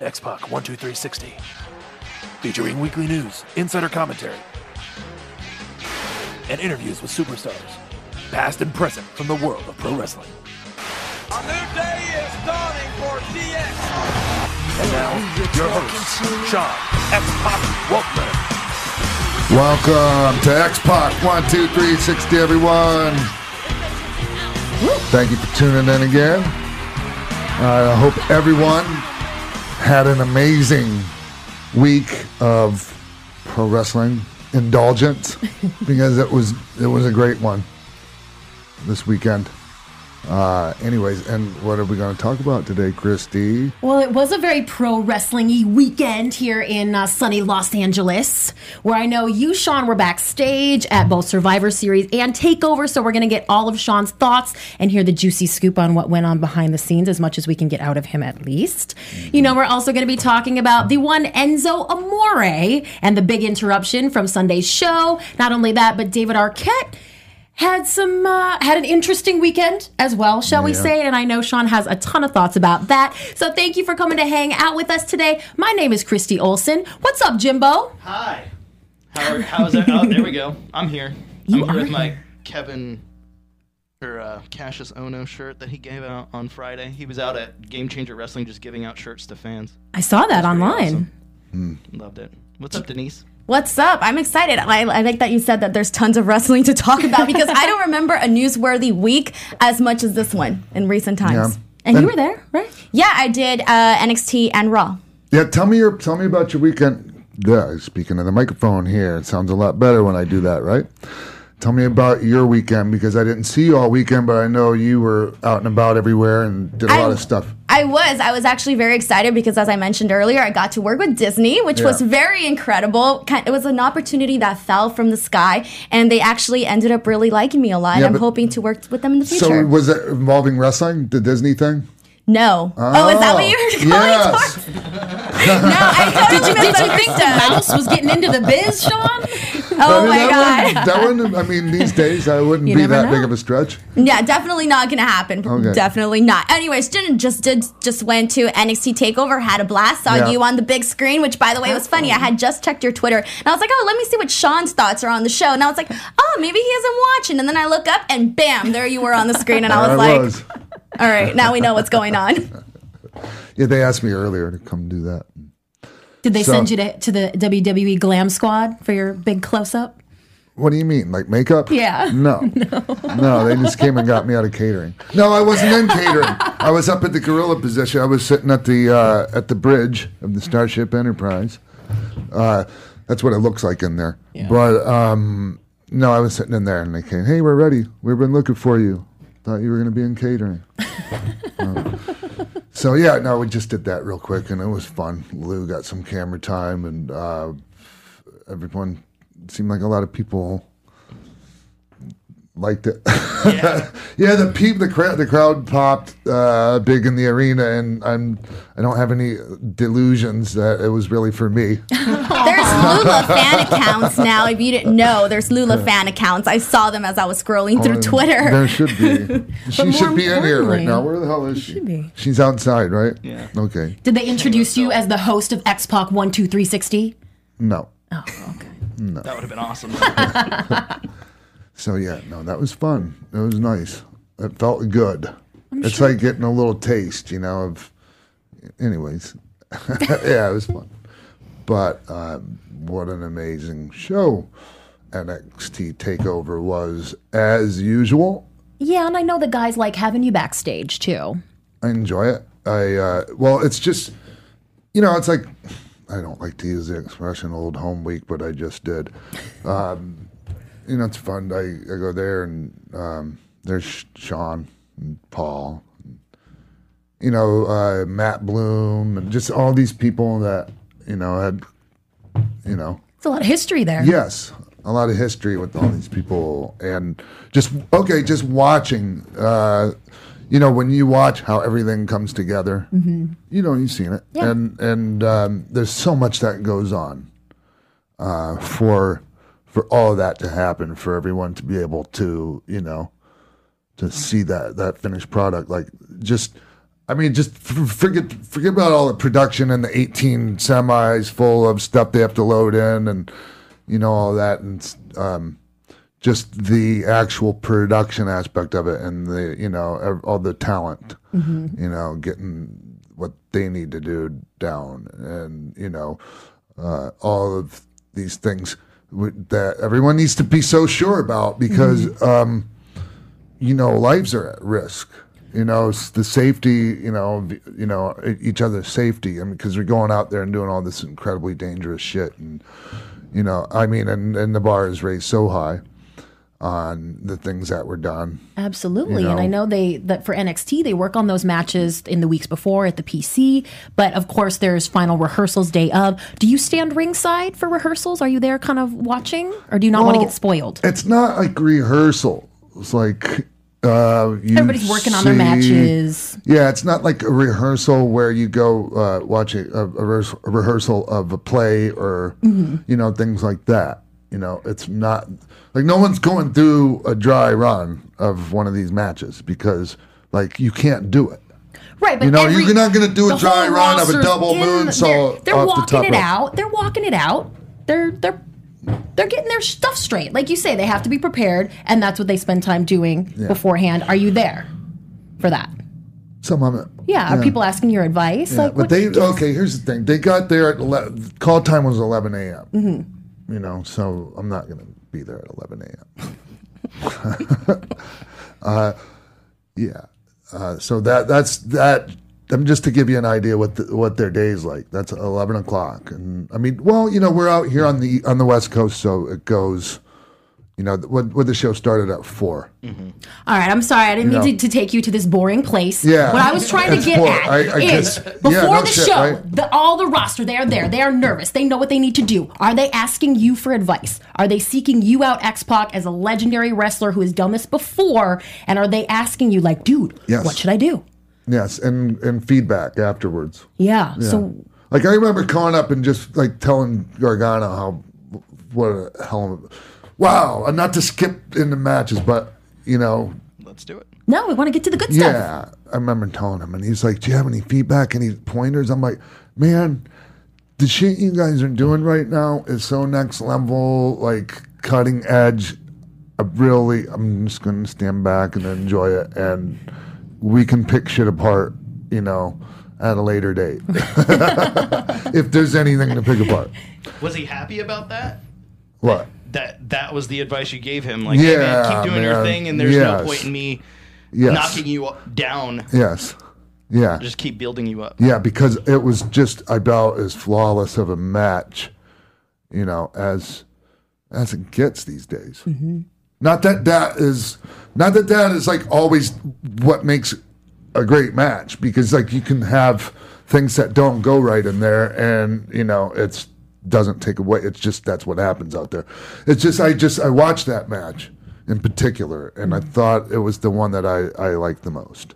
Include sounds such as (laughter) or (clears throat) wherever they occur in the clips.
X Pac 12360. Featuring weekly news, insider commentary, and interviews with superstars, past and present from the world of pro wrestling. A new day is dawning for DX. And now, your host, Sean X Pac Waltman. Welcome to X Pac 12360, everyone. Thank you for tuning in again. I hope everyone had an amazing week of pro wrestling indulgence (laughs) because it was it was a great one this weekend. Uh, anyways, and what are we going to talk about today, Christy? Well, it was a very pro wrestling weekend here in uh, sunny Los Angeles, where I know you, Sean, were backstage at both Survivor Series and Takeover. So we're going to get all of Sean's thoughts and hear the juicy scoop on what went on behind the scenes, as much as we can get out of him at least. You know, we're also going to be talking about the one Enzo Amore and the big interruption from Sunday's show. Not only that, but David Arquette had some uh, had an interesting weekend as well, shall we say? And I know Sean has a ton of thoughts about that. So thank you for coming to hang out with us today. My name is Christy Olson. What's up, Jimbo? Hi. How are, how's it? Oh, there we go. I'm here. You I'm here with my here. Kevin or uh, Kassius Ohno shirt that he gave out on Friday. He was out at Game Changer Wrestling just giving out shirts to fans. I saw that online. awesome. Loved it. What's up, Denise? What's up? I'm excited. I, I like that you said that there's tons of wrestling to talk about (laughs) because I don't remember a newsworthy week as much as this one in recent times. Yeah. And you were there, right? Yeah, I did uh, NXT and Raw. Yeah, tell me your tell me about your weekend. Yeah, speaking of the microphone here, it sounds a lot better when I do that, right? Tell me about your weekend because I didn't see you all weekend, but I know you were out and about everywhere and did a I- lot of stuff. I was. I was actually very excited because, as I mentioned earlier, I got to work with Disney, which was very incredible. It was an opportunity that fell from the sky, and they actually ended up really liking me a lot. Yeah, I'm hoping to work with them in the future. So was it involving wrestling, the Disney thing? no. Oh, is that what oh, you were calling Yes. towards? (laughs) No, I totally Did you think the misunderstood. mouse was getting into the biz, Sean? (laughs) (laughs) Oh my that god. One, that one, I mean, these days, I wouldn't You be never that know. big of a stretch. Yeah, definitely not gonna happen. Okay. Definitely not. Anyways, didn't just did just went to NXT Takeover, had a blast. Saw Yeah. you on the big screen, which by the way was funny. I had just checked your Twitter, and I was like, oh, let me see what Sean's thoughts are on the show. And I was like, oh, maybe he isn't watching. And then I look up, and bam, there you were on the screen, and I was like, all right, now we know what's going on. (laughs) Yeah, they asked me earlier to come do that. Did they So- send you to, to the WWE Glam Squad for your big close up? What do you mean, like makeup? Yeah. (laughs) No, (laughs) no, No, They just came and got me out of catering. No, I wasn't in catering. I was up at the gorilla position. I was sitting at the uh, at the bridge of the Starship Enterprise. Uh, that's what it looks like in there. But um, no, I was sitting in there, and they came. Hey, we're ready. We've been looking for you. Thought you were going to be in catering. (laughs) Uh, so yeah, no, we just did that real quick, and it was fun. Lou got some camera time, and uh, everyone seemed like a lot of people liked it. Yeah. (laughs) yeah, the peep, the crowd, the crowd popped uh, big in the arena, and I'm I don't have any delusions that it was really for me. (laughs) There's Lula fan accounts now. If you didn't know, there's Lula fan accounts. I saw them as I was scrolling through Twitter. There should be. (laughs) She should be in here right now. Where the hell is she? should be. She's outside, right? Yeah. Okay. Did they introduce you as the host of X Pac 12360? No. Oh, okay. No. That would have been awesome. So yeah, no, that was fun. It was nice. It felt good. it's like getting a little taste, you know, of. Anyways, (laughs) yeah, it was fun. But um, what an amazing show NXT Takeover was, as usual. Yeah, and I know the guys like having you backstage too. I enjoy it. I uh, well, it's just, you know, it's like I don't like to use the expression "old home week," but I just did. Um, you know, it's fun. I, I go there and um, there's Sean and Paul, and, you know, uh, Matt Bloom, and just all these people that you know had, you know, It's a lot of history there. Yes, a lot of history with all these people, and just okay, just watching. Uh, you know, when you watch how everything comes together, you know, you've seen it, Yeah. and and um, there's so much that goes on uh, for for all of that to happen, for everyone to be able to, you know, to see that that finished product, like just. I mean, just forget forget about all the production and the 18 semis full of stuff they have to load in, and you know all that, and um, just the actual production aspect of it, and the you know all the talent, you know, getting what they need to do down, and you know uh, all of these things that everyone needs to be so sure about because um, you know lives are at risk. You know the safety. You know you know each other's safety. I mean, because we're going out there and doing all this incredibly dangerous shit, and you know, I mean, and and the bar is raised so high on the things that were done. Absolutely. You And I know? know they that for NXT they work on those matches in the weeks before at the PC, but of course there's final rehearsals day of. Do you stand ringside for rehearsals? Are you there kind of watching or do you not want to get spoiled? It's not like rehearsal. It's like uh, you Everybody's working on their matches. Yeah, it's not like a rehearsal where you go uh, watch a a rehearsal of a play or Mm-hmm. you know things like that. You know, it's not like no one's going through a dry run of one of these matches because like you can't do it. Right, but You know, every- you're not gonna do a dry run of a double moonsault They're, they're the walking top it rope. out. They're walking it out. They're they're they're getting their stuff straight. Like you say, they have to be prepared, and that's what they spend time doing beforehand. Are you there for that? Some of it. Yeah. Are people asking your advice? Yeah, like, but they okay. Here's the thing: they got there at ele- call time was 11 a.m. Mm-hmm. You know, so I'm not going to be there at 11 a.m. (laughs) (laughs) uh, yeah. Uh, so that that's that. I'm just to give you an idea what the, what their day is like. That's 11 o'clock, and I mean, well, you know, we're out here on the on the West Coast, so it goes. You know, what when the show started at 4 mm-hmm. All right, I'm sorry. I didn't You mean to, to take you to this boring place. Yeah. What I was trying to get boring. at I- I is just- before yeah, no the shit, show, right? the, all the roster, they are there. They are nervous. They know what they need to do. Are they asking you for advice? Are they seeking you out, X Pac, as a legendary wrestler who has done this before? And are they asking you, like, dude, Yes. what should I do? Yes, and and feedback afterwards. Yeah. Yeah. So, like I remember calling up and just like telling Gargano how what a hell of a wow, and not to skip into matches, but you know, Let's do it. no, we want to get to the good stuff. yeah. I remember telling him, and he's like, "Do you have any feedback, any pointers?" I'm like, "Man, the shit you guys are doing right now is so next level, like cutting edge. I really, I'm just gonna stand back and enjoy it, and we can pick shit apart, you know." At a later date, (laughs) (laughs) if there's anything to pick apart, Was he happy about that? what? That that was the advice you gave him. Like, hey man, Yeah, keep doing your thing, and there's no point in me Yes, knocking you down. yes, yeah. Just keep building you up. Yeah, because it was just about as flawless of a match, you know, as as it gets these days. Mm-hmm. Not that that is not that that is like always what makes a great match because like you can have things that don't go right in there and you know it's doesn't take away. It's just that's what happens out there. It's just i just i watched that match in particular and i mm-hmm. thought it was the one that i i liked the most.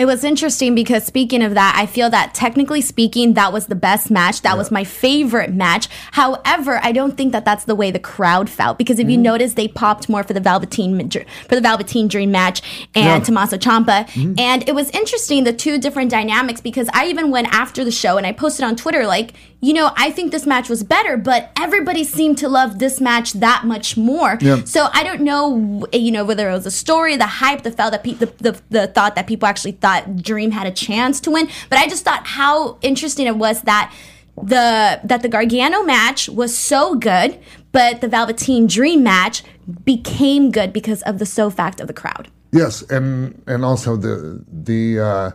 It was interesting because speaking of that, I feel that technically speaking, that was the best match. That was my favorite match. However, I don't think that that's the way the crowd felt because if you mm-hmm. notice, they popped more for the Velveteen for the Velveteen Dream match and Yeah. Tommaso Ciampa, mm-hmm. and it was interesting the two different dynamics because I even went after the show and I posted on Twitter like, you know, I think this match was better, but everybody seemed to love this match that much more. Yeah. So I don't know, you know, whether it was a story, the hype, the felt that pe- the, the the thought that people actually thought Dream had a chance to win. But I just thought how interesting it was that the that the Gargano match was so good, but the Velveteen Dream match became good because of the so fact of the crowd. Yes, and and also the the uh,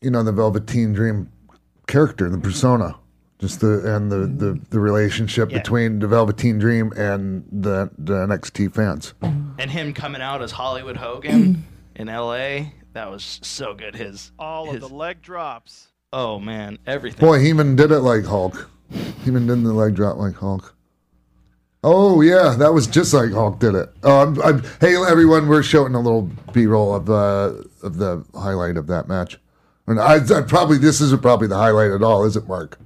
you know the Velveteen Dream character, the persona, Just the and the the, the relationship Yeah. between the Velveteen Dream and the the NXT fans. And him coming out as Hollywood Hogan (clears throat) in L.A. That was so good. His All his, of the leg drops. oh man, everything. Boy, Heyman did it like Hulk. Heyman did the leg drop like Hulk. Oh yeah, that was just like Hulk did it. Oh, I'm, I'm, hey everyone, we're showing a little B-roll of uh, of the highlight of that match. And I, I probably this isn't probably the highlight at all, is it, Mark?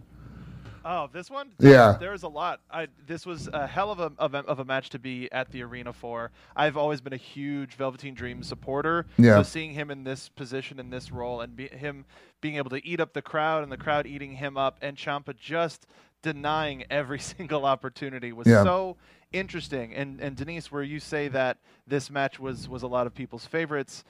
Oh, this one? Yeah. There's a lot. I, this was a hell of a, of a of a match to be at the arena for. I've always been a huge Velveteen Dream supporter. Yeah. So seeing him in this position, in this role, and be, him being able to eat up the crowd and the crowd eating him up, and Ciampa just denying every (laughs) single opportunity was Yeah. so interesting. And and Denise, where you say that this match was was a lot of people's favorites,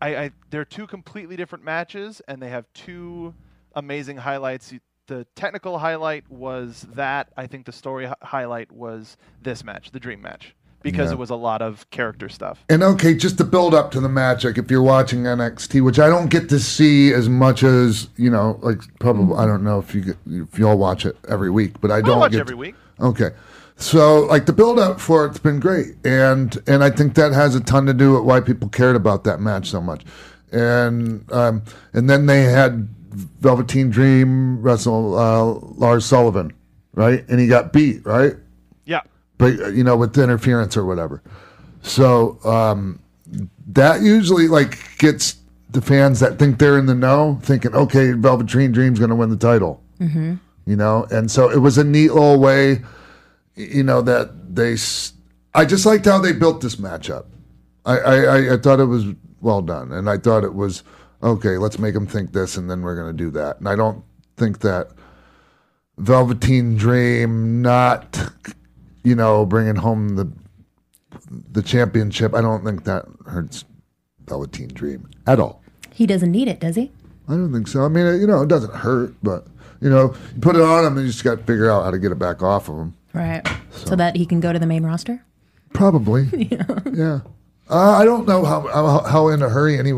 I, I they're two completely different matches, and they have two amazing highlights. The technical highlight was that. I think the story hi- highlight was this match, the dream match, because Yeah. it was a lot of character stuff. And okay, just to build up to the match, like if you're watching NXT, which I don't get to see as much as you know, like probably I don't know if you get, if you all watch it every week, but I don't watch get every week. Okay, so like the build up for it's been great, and and I think that has a ton to do with why people cared about that match so much, and um, and then they had Velveteen Dream wrestle uh, Lars Sullivan, right, and he got beat, right? Yeah. but uh, you know with interference or whatever. So um that usually like gets the fans that think they're in the know thinking okay velveteen dream's going to win the title. Mm-hmm. you know? And so it was a neat little way you know that they s- i just liked how they built this matchup. I, I i i thought it was well done and i thought it was okay let's make them think this and then we're going to do that and i don't think that Velveteen Dream not, you know, bringing home the the championship. I don't think that hurts Velveteen Dream at all. He doesn't need it, does he? I don't think so. I mean, you know, it doesn't hurt, but you know, you put it on him, and you just got to figure out how to get it back off of him. Right. So, that he can go to the main roster? Probably, (laughs) yeah. Uh, I don't know how, how how in a hurry any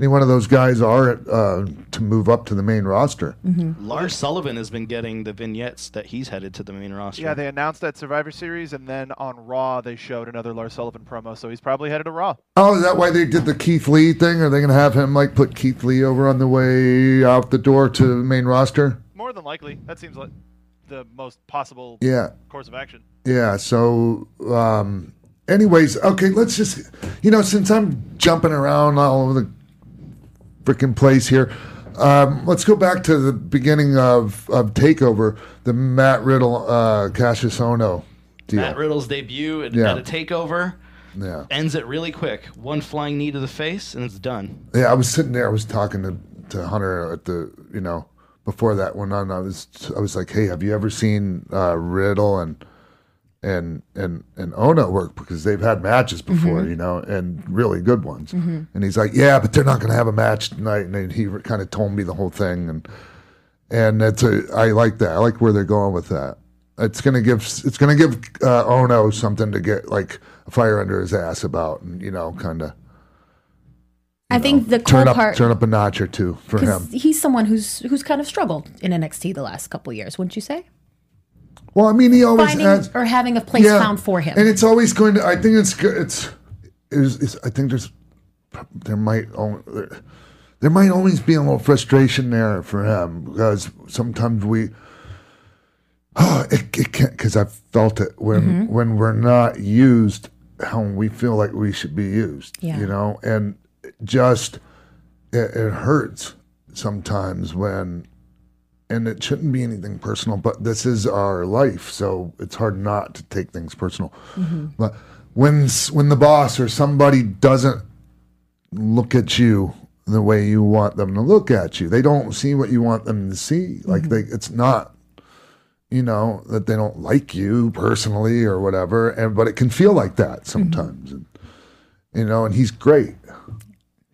any one of those guys are uh, to move up to the main roster. Lars Sullivan has been getting the vignettes that he's headed to the main roster. Yeah, they announced that Survivor Series, and then on Raw they showed another Lars Sullivan promo, so he's probably headed to Raw. Oh, is that why they did the Keith Lee thing? Are they going to have him like put Keith Lee over on the way out the door to the main roster? More than likely, that seems like the most possible Yeah, course of action. yeah. So, um, anyways, okay, let's just, you know, since I'm jumping around all over the freaking place here, um, let's go back to the beginning of, of Takeover, the Matt Riddle, uh, Kassius Ohno deal. Matt Riddle's debut at, Yeah. at a takeover yeah. ends it really quick. One flying knee to the face, and it's done. Yeah, I was sitting there. I was talking to, to Hunter at the, you know, before that went on. I was, I was like, "Hey, have you ever seen uh, Riddle and and and and Ohno work because they've had matches before, you know, and really good ones." And he's like, "Yeah, but they're not going to have a match tonight." And then he kind of told me the whole thing, and and it's a, I like that. I like where they're going with that. It's gonna give it's gonna give uh, Ohno something to get like a fire under his ass about, and you know, kind of I think the cool turn up part turn up a notch or two for him. he's someone who's who's kind of struggled in NXT the last couple years, wouldn't you say? Well, I mean, he always Finding or having a place found for him. and it's always going to. I think it's it's is it's, I think there's there might there, there might always be a little frustration there for him because sometimes we. Oh, (sighs) it, it can't because I've felt it when Mm-hmm. when we're not used how we feel like we should be used. Yeah. You know, and just it, it hurts sometimes when and it shouldn't be anything personal, but this is our life, so it's hard not to take things personal. Mm-hmm. But when when the boss or somebody doesn't look at you the way you want them to look at you, they don't see what you want them to see. Like mm-hmm. they, it's not, you know, that they don't like you personally or whatever, and but it can feel like that mm-hmm. sometimes, and, you know. And he's great.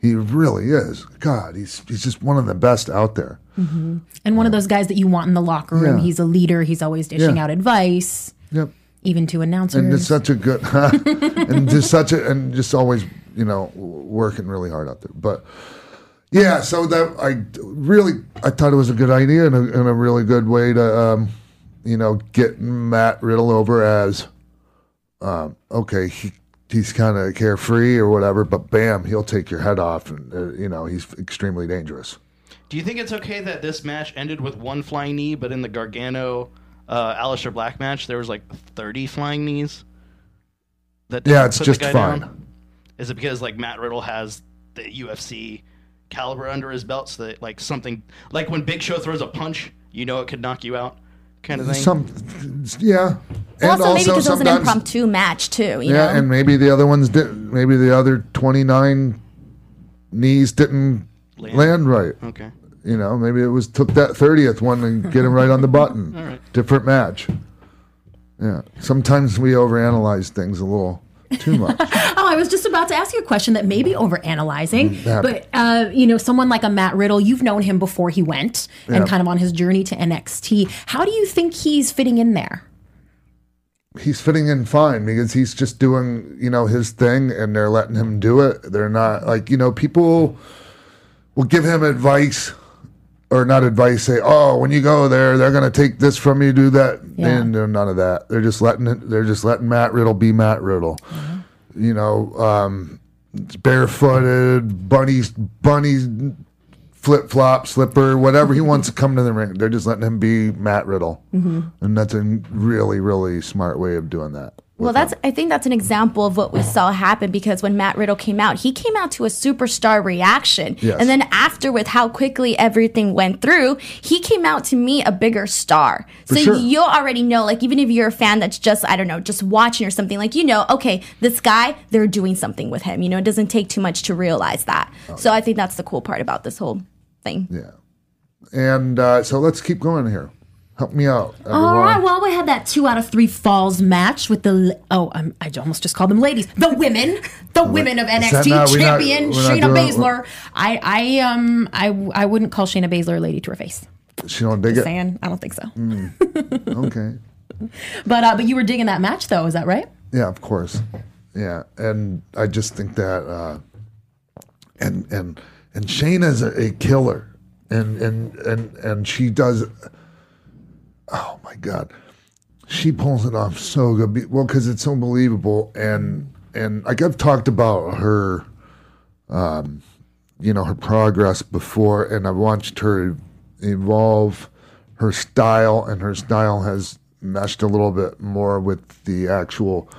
He really is. God, he's he's just one of the best out there. and one of those guys that you want in the locker room. Yeah. He's a leader. He's always dishing Yeah. out advice, Yep. even to announcers. and just such a good (laughs) and just such a and just always you know working really hard out there but Yeah, so that I really I thought it was a good idea and a, and a really good way to um, you know get Matt Riddle over as um, okay he he's kind of carefree or whatever, but bam he'll take your head off and uh, you know he's extremely dangerous. Do you think it's okay that this match ended with one flying knee, but in the Gargano uh, Aleister Black match there was like 30 flying knees? That Yeah, it's just fine. down? Is it because like Matt Riddle has the UFC caliber under his belt, so that like something like when Big Show throws a punch, you know it could knock you out, kind of thing? Some yeah, Well, and also, maybe because it was an impromptu match too. You yeah, know? and maybe the other ones did. Maybe the other twenty nine knees didn't Land. land right. okay. You know, maybe it was took that thirtieth one and get him right on the button. (laughs) All right. Different match. Yeah. Sometimes we overanalyze things a little too much. (laughs) Oh, I was just about to ask you a question that may be overanalyzing, Yeah. but uh, you know, someone like a Matt Riddle, you've known him before he went and Yeah. kind of on his journey to NXT. How do you think he's fitting in there? He's fitting in fine because he's just doing, you know, his thing and they're letting him do it. They're not like, you know, people will give him advice or not advice, say, oh, when you go there, they're going to take this from you, do that. Yeah. And they're none of that. They're just letting it, they're just letting Matt Riddle be Matt Riddle. You know, um, barefooted, bunny, bunny flip flop, slipper, whatever he wants to (laughs) come to the ring. They're just letting him be Matt Riddle. Mm-hmm. And that's a really, really smart way of doing that. Well, that's I think that's an example of what we saw happen because when Matt Riddle came out, he came out to a superstar reaction. Yes. And then after with how quickly everything went through, he came out to me a bigger star. For so sure. you'll already know like even if you're a fan that's just I don't know, just watching or something like you know, okay, this guy, they're doing something with him. You know, it doesn't take too much to realize that. Oh, so I think that's the cool part about this whole thing. Yeah. And uh, so let's keep going here. Help me out. Everyone. All right. Well, we had that two out of three falls match with the oh, um, I almost just called them ladies. The women, the women of NXT not- we're not- champion we're not Shayna Baszler. I, I, um, I, I wouldn't call Shayna Baszler a lady to her face. She don't dig it. Saying, I don't think so. Okay. (laughs) (laughs) But, uh, but you were digging that match, though. Is that right? Yeah, of course. Yeah, and I just think that, uh, and and and Shayna's a, a killer, and and and and she does. Oh my God, she pulls it off so good. Well, because it's so believable, and and like I've talked about her, um, you know, her progress before, and I've watched her evolve her style, and her style has meshed a little bit more with the actual,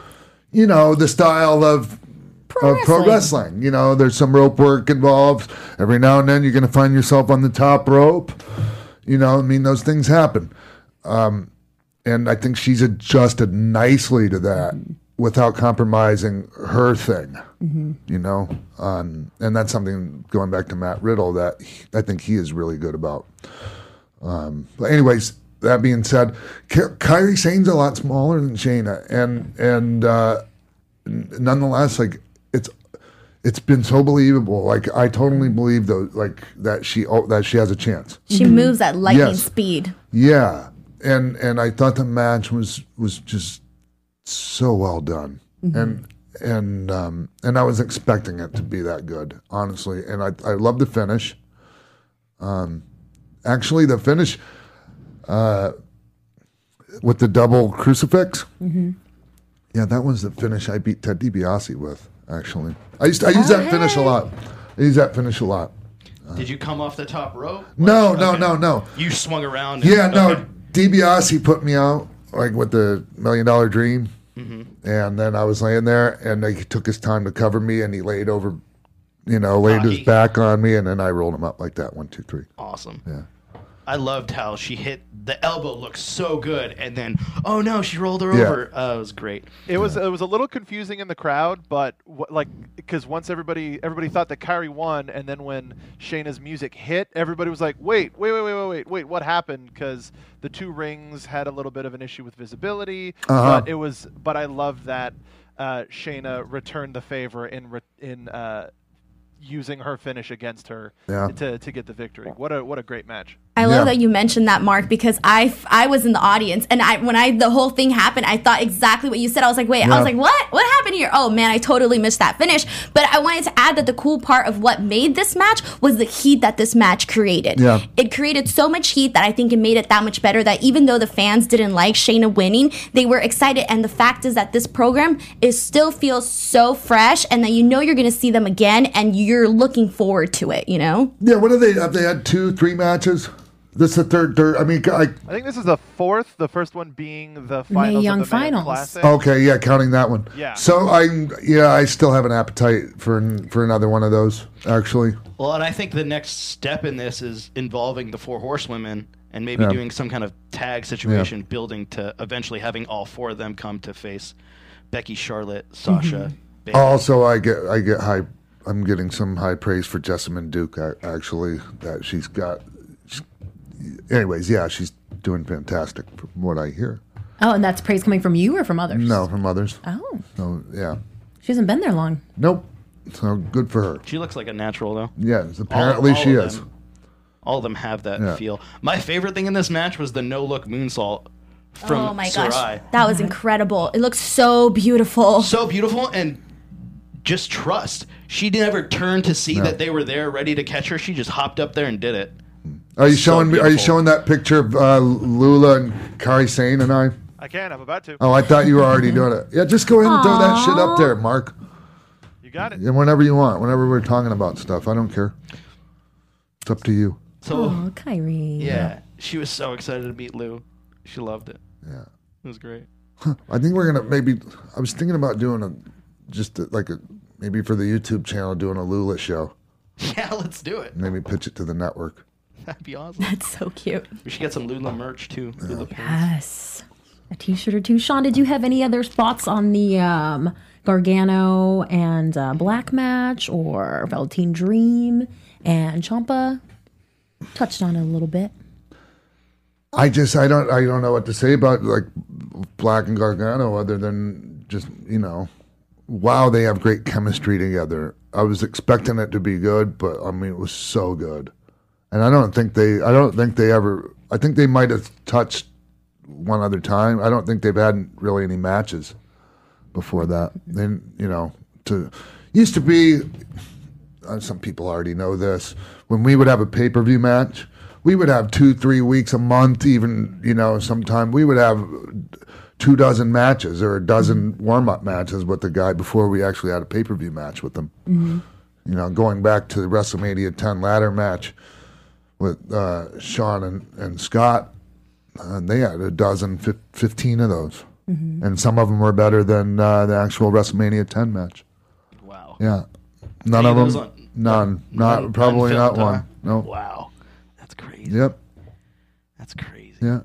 you know, the style of Pro of pro wrestling. wrestling. You know, there's some rope work involved. Every now and then, you're going to find yourself on the top rope. You know, I mean, those things happen. Um, and I think she's adjusted nicely to that without compromising her thing. You know, um, and that's something going back to Matt Riddle that he- I think he is really good about. Um, but anyways, that being said, Ky- Kairi Sane's a lot smaller than Shayna, and and uh, nonetheless, like it's it's been so believable. Like I totally believe though, like that she oh, that she has a chance. She moves at lightning Yes. speed. Yeah, and and I thought the match was was just so well done, and and um, and I was expecting it to be that good, honestly. And I I love the finish. Um, actually, the finish, uh, with the double crucifix. Yeah, that was the finish I beat Ted DiBiase with. Actually, I used I use that finish a lot. I use that finish a lot. Did you come off the top rope? No, no, Okay. no, no. You swung around. and- Yeah, no. okay. DiBiase put me out like with the million dollar dream, Mm-hmm. and then I was laying there, and he took his time to cover me, and he laid over, you know, laid Cocky. his back on me, and then I rolled him up like that. One, two, three. Awesome. Yeah. I loved how she hit the elbow looked so good, and then oh no, she rolled her Yeah. over. Uh, it was great. It was it was a little confusing in the crowd, but wh- like because once everybody everybody thought that Kairi won, and then when Shayna's music hit, everybody was like, "Wait, wait, wait, wait, wait, wait, wait, what happened?" Because the two rings had a little bit of an issue with visibility, Uh-huh. but it was. But I love that uh, Shayna returned the favor in re- in uh, using her finish against her Yeah. to to get the victory. What a what a great match. I love Yeah. that you mentioned that, Mark, because I I was in the audience and I when I the whole thing happened, I thought exactly what you said. I was like, wait, I was like, what? What happened here? Oh man, I totally missed that finish. But I wanted to add that the cool part of what made this match was the heat that this match created. Yeah. It created so much heat that I think it made it that much better. That even though the fans didn't like Shayna winning, they were excited. And the fact is that this program is still feels so fresh, and that you know you're going to see them again, and you're looking forward to it. You know. Yeah, what have they? Have they had two, three matches? This is the third, third. I mean, I, I think this is the fourth. The first one being the finals Young of the Finals. Classic. okay, yeah, counting that one. Yeah. So I, yeah, I still have an appetite for for another one of those. Actually, Well, and I think the next step in this is involving the four horsewomen and maybe Yeah. doing some kind of tag situation, building to eventually having all four of them come to face Becky, Charlotte, mm-hmm. Sasha. Bayley. also I get I get high. I'm getting some high praise for Jessamyn Duke. Actually, that she's got. She's- anyways, yeah, she's doing fantastic from what I hear. Oh, and that's praise coming from you or from others? No, from others. Oh, So yeah, she hasn't been there long. nope. So good for her. She looks like a natural, though. Yes, All- apparently all she is. them- all of them have that Yeah. feel. My favorite thing in this match was the no look moonsault from oh my Shirai. gosh, that was incredible! It looks so beautiful. So beautiful and just trust. She never turned to see that they were there ready to catch her. She just hopped up there and did it. Are you So showing me? Are you showing that picture of uh, Lula and Kairi Sane and I? I can. I'm about to. Oh, I thought you were already doing it. Yeah, just go ahead and throw that shit up there, Mark. You got it. And whenever you want, whenever we're talking about stuff, I don't care. It's up to you. So Oh, Kairi. yeah, she was so excited to meet Lou. She loved it. Yeah. It was great. I think we're gonna maybe. I was thinking about doing a, just a, like a maybe for the YouTube channel doing a Lula show. (laughs) Yeah, let's do it. Maybe pitch it to the network. That'd be awesome. That's so cute. We should get some Lula merch too. Lula pins. Yes. A t-shirt or two. Sean, did you have any other thoughts on the um, Gargano and uh, Black match or Velveteen Dream and Ciampa? Touched on it a little bit. I just I don't I don't know what to say about like Black and Gargano other than just you know, wow they have great chemistry together. I was expecting it to be good, but I mean it was so good, and I don't think they I don't think they ever I think they might have touched one other time. I don't think they've had really any matches before that. Then you know to used to be uh, some people already know this. When we would have a pay per view match, we would have two, three weeks, a month, even, you know, sometime we would have two dozen matches or a dozen warm up matches with the guy before we actually had a pay per view match with them. You know, going back to the WrestleMania 10 ladder match with uh, Sean and, and Scott, uh, they had a dozen, fif- 15 of those. And some of them were better than uh, the actual WrestleMania 10 match. Wow. Yeah. None Any of of them. on- none. Not none- probably none not one. huh? No. Wow. That's crazy. Yep. That's crazy. Yeah.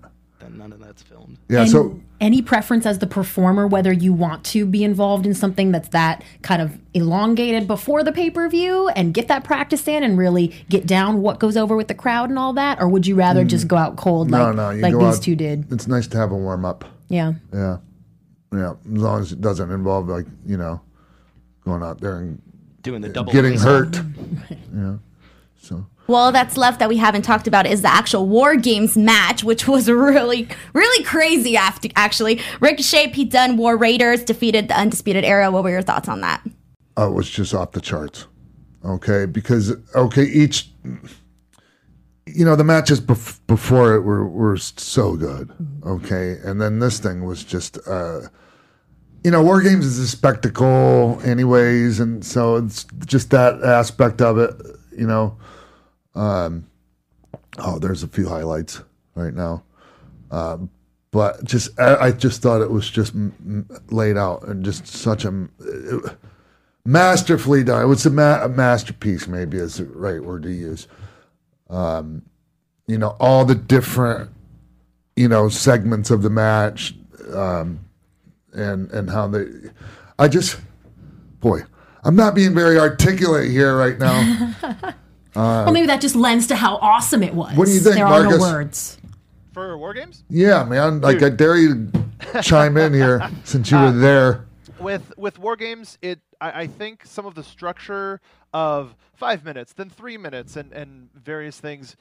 That none of that's filmed. Yeah. And So any preference as the performer, whether you want to be involved in something that's that kind of elongated before the pay per view and get that practice in and really get down what goes over with the crowd and all that, or would you rather just mm. go out cold no, like no. You like these out- two did? It's nice to have a warm up. Yeah. Yeah. Yeah. As long as it doesn't involve like you know, going out there and Doing the uh, double getting hurt. yeah. So Well, that's left that we haven't talked about is the actual War Games match, which was (laughs) really, really crazy. After actually, Ricochet, Pete Dunne, War Raiders defeated the Undisputed Era. What were your thoughts on that? oh, it was just off the charts. Okay, because okay, each you know the matches bef- before it were were so good. Okay, and then this thing was just uh you know War Games is a spectacle anyways, and so it's just that aspect of it. You know, um, oh, there's a few highlights right now. Um, but just I, I just thought it was just m- m- laid out and just such a masterfully done. It was a, ma- a masterpiece, maybe is the right word to use. Um, you know, all the different, you know, segments of the match, um, and and how they. I just, boy, I'm not being very articulate here right now. (laughs) Uh, well, maybe that just lends to how awesome it was. What do you think, There are no Marcus? words. For War Games? yeah, man. Like I uh, dare you to chime in here (laughs) since you were uh, there. with with war games it I, I think some of the structure of five minutes then three minutes and and various things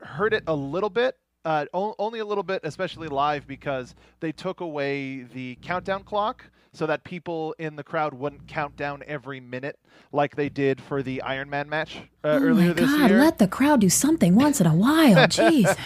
hurt it a little bit. Uh, o- only a little bit, especially live, because they took away the countdown clock so that people in the crowd wouldn't count down every minute like they did for the Iron Man match uh, oh earlier this God, year. let the crowd do something once in a while. (laughs) Jesus.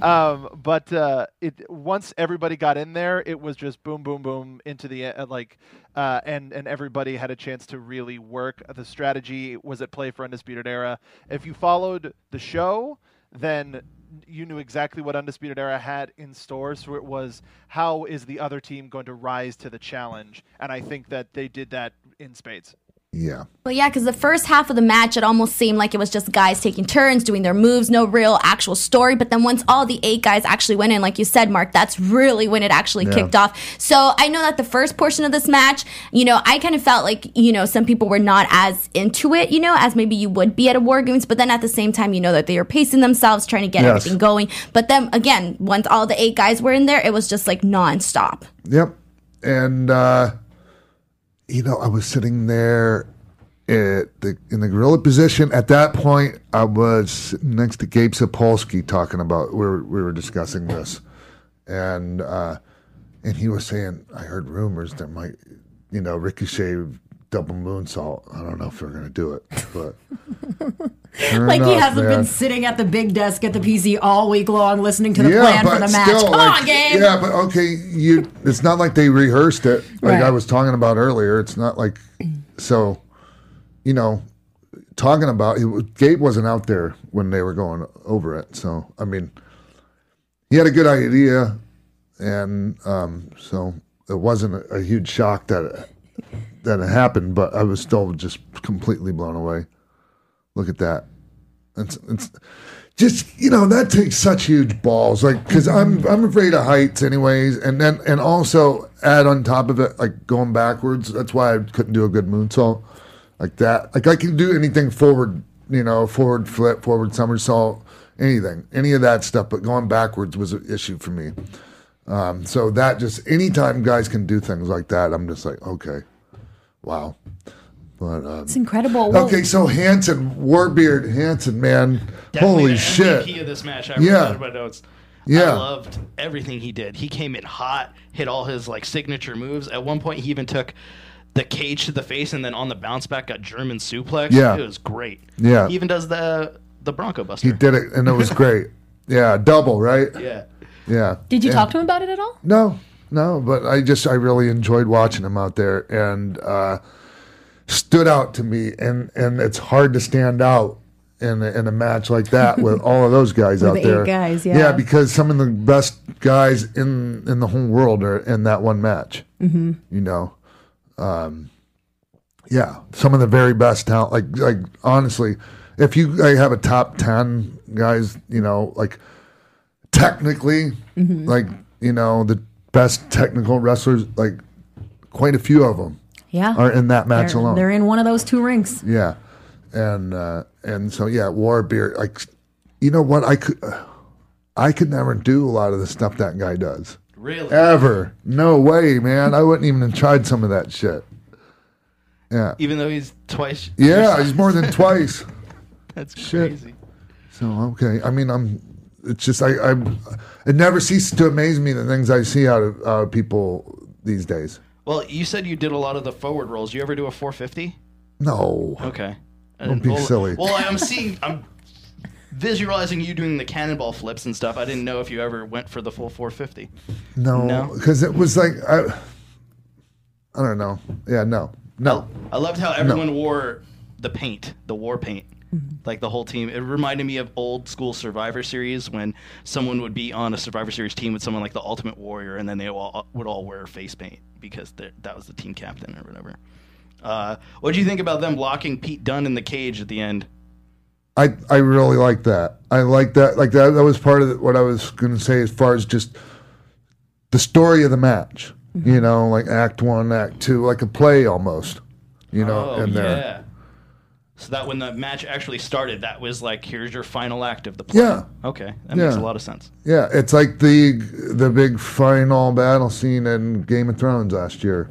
um, but uh, it once everybody got in there, it was just boom, boom, boom into the uh, like, uh, and and everybody had a chance to really work. The strategy was at play for Undisputed Era. If you followed the show, then you knew exactly what Undisputed Era had in store. So it was how is the other team going to rise to the challenge, and I think that they did that in spades. Yeah. Well, yeah, because the first half of the match, it almost seemed like it was just guys taking turns doing their moves, no real actual story. But then once all the eight guys actually went in, like you said, Mark, that's really when it actually Yeah. kicked off. So I know that the first portion of this match, you know, I kind of felt like, you know, some people were not as into it, you know, as maybe you would be at a War Games. But then at the same time, you know, that they were pacing themselves, trying to get Yes. everything going. But then again, once all the eight guys were in there, it was just like nonstop. Yep. And uh, you know, I was sitting there the in the gorilla position. At that point, I was next to Gabe Sapolsky talking about we were, we were discussing this, and uh, and he was saying I heard rumors that might, you know, Ricochet double moonsault. I don't know if they're gonna do it, but Like he hasn't man. been sitting at the big desk at the PC all week long listening to the yeah, plan but for the match. still, Come like, on, Gabe. Yeah, but okay, you. It's not like they rehearsed it, like Right. I was talking about earlier. It's not like so, you know, talking about it, Gabe wasn't out there when they were going over it. So I mean, he had a good idea, and um, so it wasn't a, a huge shock that it, that it happened. But I was still just completely blown away. Look at that. It's, it's just you know that takes such huge balls like because i'm i'm afraid of heights anyways and then and also add on top of it like going backwards that's why i couldn't do a good moonsault like that. Like i can do anything forward you know forward flip forward somersault anything any of that stuff but going backwards was an issue for me. Um, so that just anytime guys can do things like that i'm just like okay wow but um, It's incredible. Well, Okay, so Hanson, Warbeard Hanson, man, holy the shit! MVP of this match. I Yeah. yeah. in my notes. Yeah. I loved everything he did. He came in hot, hit all his like signature moves. At one point, he even took the cage to the face, and then on the bounce back, got German suplex. Yeah. it was great. Yeah. he even does the the Bronco Buster. He did it, and it was (laughs) great. Yeah, double, right? Yeah, Yeah. did you And- talk to him about it at all? No, no, but I just I really enjoyed watching him out there, and uh, stood out to me, and and it's hard to stand out. In a, in a match like that (laughs) with all of those guys out there, guys, yeah. yeah, because some of the best guys in in the whole world are in that one match. Mm-hmm. You know, um, yeah, some of the very best talent. Like like honestly, if you like, have a top ten guys, you know, like technically, Mm-hmm. like you know, the best technical wrestlers, like quite a few of them Yeah. are in that match they're, alone. they're in one of those two rings. Yeah, and uh, and so yeah, Warbeard. Like, you know what? I could, I could never do a lot of the stuff that guy does. really. Ever? No way, man. I wouldn't even have tried some of that shit. Yeah, even though he's twice. yeah. (laughs) He's more than twice. that's shit. crazy. So okay. I mean, I'm. It's just I. I. It never ceases to amaze me the things I see out of, out of people these days. Well, you said you did a lot of the forward rolls. You ever do a 450? No. Okay. Don't be well, silly. Well, I'm seeing, I'm visualizing you doing the cannonball flips and stuff. I didn't know if you ever went for the full 450. No. No? Because it was like I. I don't know. Yeah. No. No. I loved how everyone wore the paint, the war paint. Like the whole team. It reminded me of old school Survivor Series when someone would be on a Survivor Series team with someone like the Ultimate Warrior, and then they all would all wear face paint because that was the team captain or whatever. Uh, what do you think about them locking Pete Dunne in the cage at the end? I I really like that. I like that. Like that. That was part of what I was going to say as far as just the story of the match. Mm-hmm. You know, like Act One, Act Two, like a play almost. You know, Oh, in there. Yeah. So that when the match actually started, that was like, here's your final act of the play. Yeah. Okay, that makes a lot of sense. Yeah, it's like the the big final battle scene in Game of Thrones last year.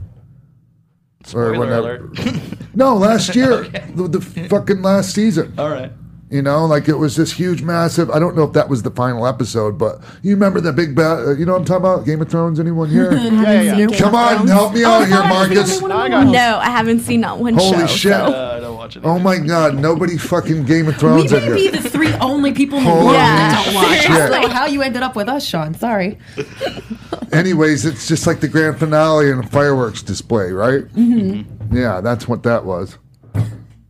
Spoiler whenever- alert. (laughs) (laughs) No, last year, the, the fucking last season. All right. You know, like it was this huge, massive. I don't know if that was the final episode, but you remember the big bat? Uh, you know what I'm talking about? Game of Thrones. Anyone here? (laughs) Yeah, yeah, yeah. Come on, help me out here, Marcus. No, I. No, I haven't seen not one Holy show. shit! so- Uh, I (laughs) don't watch. Oh my God! Nobody fucking Game of Thrones. in may here. be the three only people in the world that don't watch. I shit. don't know how you ended up with us, Sean. Sorry. (laughs) Anyways, it's just like the grand finale and a fireworks display, right? Mm-hmm. Yeah, that's what that was.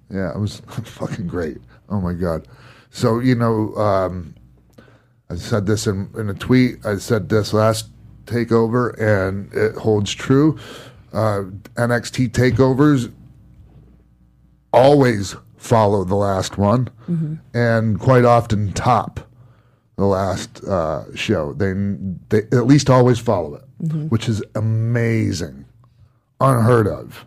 Yeah, it was fucking great. Oh my god. So you know, um, I said this in, in a tweet. I said this last takeover, and it holds true. Uh, NXT takeovers always follow the last one, and quite often top the last uh, show. They they at least always follow it, which is amazing, unheard of.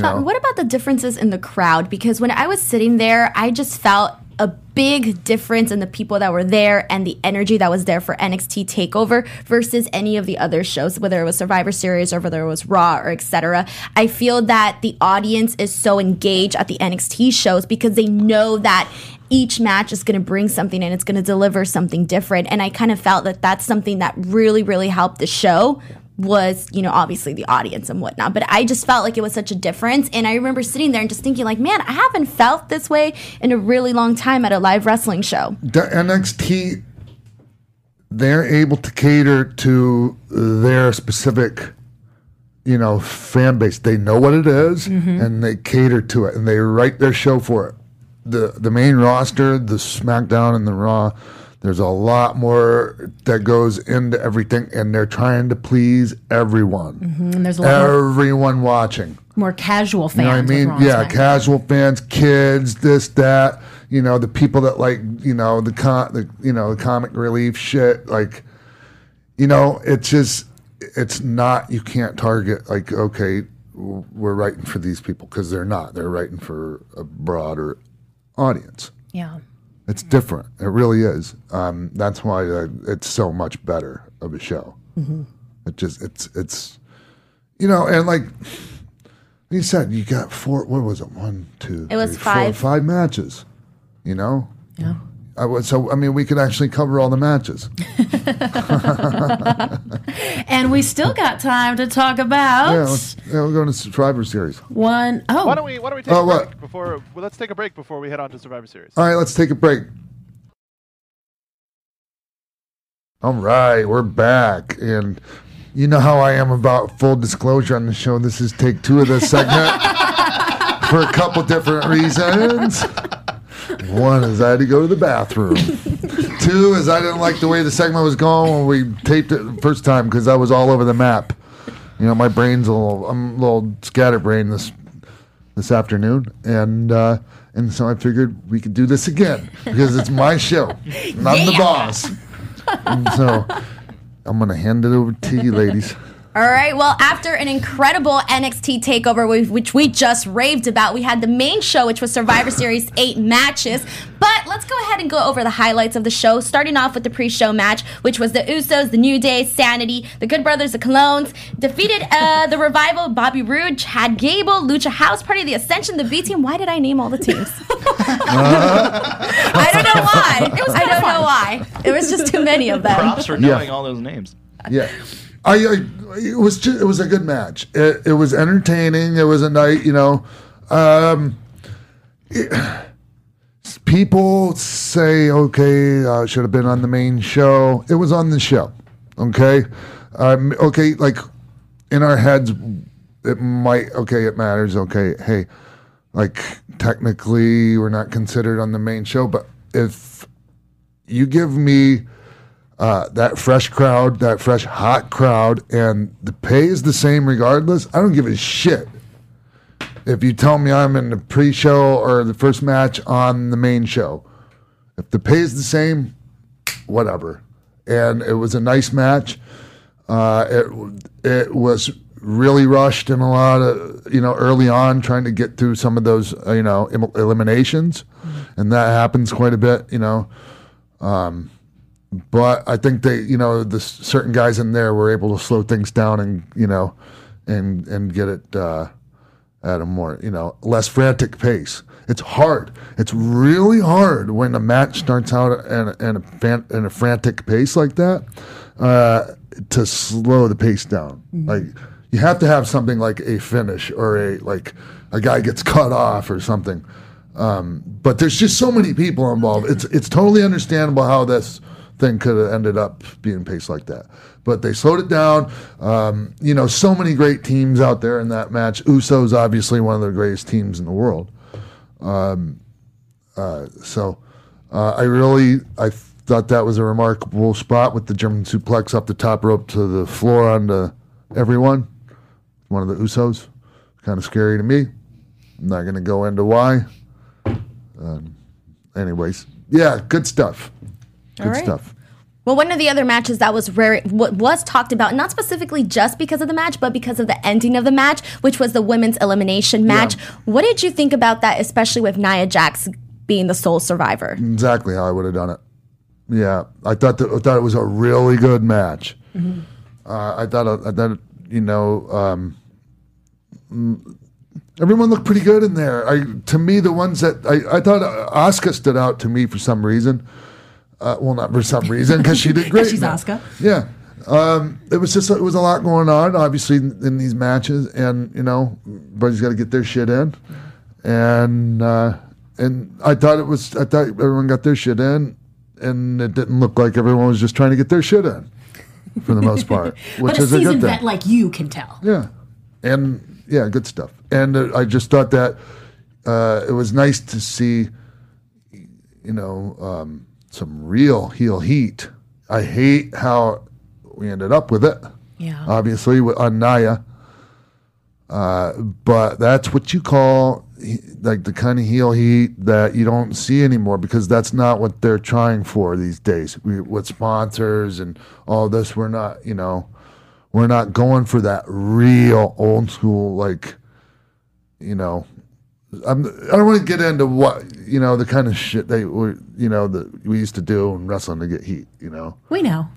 What about the differences in the crowd? Because when I was sitting there, I just felt a big difference in the people that were there and the energy that was there for NXT Takeover versus any of the other shows, whether it was Survivor Series or whether it was Raw or etc. I feel that the audience is so engaged at the NXT shows because they know that each match is going to bring something and it's going to deliver something different. And I kind of felt that that's something that really, really helped the show was, you know, obviously the audience and whatnot. But I just felt like it was such a difference. And I remember sitting there and just thinking, like, man, I haven't felt this way in a really long time at a live wrestling show. the NXT they're able to cater to their specific you know fan base they know what it is, mm-hmm. and they cater to it and they write their show for it the the main roster the smackdown and the raw there's a lot more that goes into everything and they're trying to please everyone mm-hmm, And there's a lot more, everyone watching more casual fans. you know what I mean? Yeah, SmackDown. casual fans, kids, this, that. You know, the people that like, you know, the con, the you know, the comic relief shit. Like, you know, it's just, it's not. You can't target like, okay, we're writing for these people because they're not. They're writing for a broader audience. Yeah. It's different. It really is. Um, that's why uh, it's so much better of a show. It just, it's, it's, you know, and like you said, you got four. What was it? One, two. It was three, four, five. five matches. You know. Yeah. I was, so I mean, we could actually cover all the matches. (laughs) And we still got time to talk about Yeah, let's, yeah, we're going to Survivor Series. one oh Why don't we Why don't we take Oh, a what? break before? Well, let's take a break before we head on to Survivor Series. All right, let's take a break. All right, we're back, and you know how I am about full disclosure on the show. This is take two of this segment (laughs) for a couple different reasons. One is I had to go to the bathroom. (laughs) Two is I didn't like the way the segment was going when we taped it the first time because I was all over the map. You know, my brain's a little, I'm a little scatterbrained this this afternoon, and uh, and so I figured we could do this again because it's my show, and I'm the boss. And so I'm gonna hand it over to you, ladies. All right. Well, after an incredible NXT takeover, which we just raved about, we had the main show, which was Survivor Series eight matches. But let's go ahead and go over the highlights of the show, starting off with the pre-show match, which was the Usos, the New Day, Sanity, the Good Brothers, the Colones, defeated uh, the Revival, Bobby Roode, Chad Gable, Lucha House Party, the Ascension, the B Team. Why did I name all the teams? (laughs) I don't know why. It was I don't know why. It was just too many of them. Props for knowing all those names. Yeah, I, I it was just, it was a good match. It, it was entertaining. It was a night, you know. Um, it- people say, okay, uh, should have been on the main show. It was on the show. Okay, um, okay, like in our heads, it might. Okay, it matters. Okay, hey, like technically, we're not considered on the main show, but if you give me uh, that fresh crowd, that fresh hot crowd, and the pay is the same regardless. I don't give a shit. If you tell me I'm in the pre-show or the first match on the main show, if the pay is the same, whatever. And it was a nice match. Uh, it it was really rushed in a lot of you know early on trying to get through some of those uh, you know eliminations, and that happens quite a bit. You know, but I think they, you know, the certain guys in there were able to slow things down and you know, and and get it uh, at a more you know less frantic pace. It's hard. It's really hard when a match starts out at, at, a, fan, at a frantic pace like that uh, to slow the pace down. Like you have to have something like a finish or a like a guy gets (laughs) cut off or something. Um, but there's just so many people involved. It's it's totally understandable how this thing could have ended up being paced like that. But they slowed it down. Um, you know, so many great teams out there in that match. Usos obviously one of the greatest teams in the world. Um, uh, so uh, I really I thought that was a remarkable spot with the German suplex up the top rope to the floor onto everyone. One of the Usos. Kind of scary to me. I'm not going to go into why. Um, anyways, yeah, good stuff. Good right. stuff. Well, one of the other matches that was rare, what was talked about, not specifically just because of the match, but because of the ending of the match, which was the women's elimination match. What did you think about that, especially with Nia Jax being the sole survivor? Exactly how I would have done it. Yeah, I thought that I thought it was a really good match. Uh, I thought I thought you know um, mm, everyone looked pretty good in there. I to me the ones that I I thought Asuka stood out to me for some reason. Uh, well, not for some reason because she did (laughs) great. she's. Asuka. Yeah. Um, it was just it was a lot going on, obviously in, in these matches, and you know, everybody's got to get their shit in, and uh, and I thought it was I thought everyone got their shit in, and it didn't look like everyone was just trying to get their shit in, for the most part, (laughs) which but a is a good thing. vet like you can tell. Yeah, and yeah, good stuff. And uh, I just thought that uh, it was nice to see, you know, um, some real heel heat. I hate how we ended up with it. Yeah. Obviously, with on Nia. Uh, but that's what you call like the kind of heel heat that you don't see anymore because that's not what they're trying for these days. We, with sponsors and all this, we're not, you know, we're not going for that real old school like, you know. I'm, I don't want to get into what you know the kind of shit they were you know that we used to do in wrestling to get heat. You know, We know.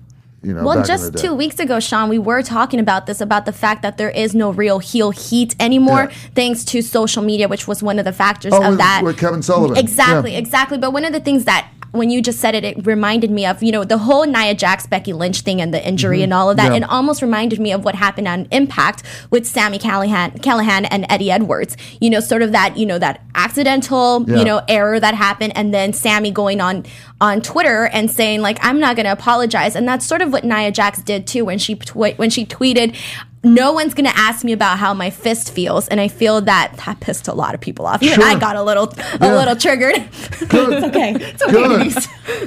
you know. Well, just two weeks ago, Sean, we were talking about this about the fact that there is no real heel heat anymore, Yeah. thanks to social media, which was one of the factors Oh, of with- that. with Kevin Sullivan. Exactly, Yeah. exactly. But one of the things that when you just said it, it reminded me of you know the whole Nia Jax Becky Lynch thing and the injury and all of that. Mm-hmm. Yeah. It almost reminded me of what happened on Impact with Sami Callihan, Callihan and Eddie Edwards. You know, sort of that you know that accidental Yeah. you know error that happened, and then Sami going on on Twitter and saying like I'm not going to apologize, and that's sort of what Nia Jax did too when she tw- when she tweeted. No one's gonna ask me about how my fist feels, and I feel that that pissed a lot of people off. Even Sure. I got a little, a Yeah. little triggered. Good. (laughs) Okay. It's okay,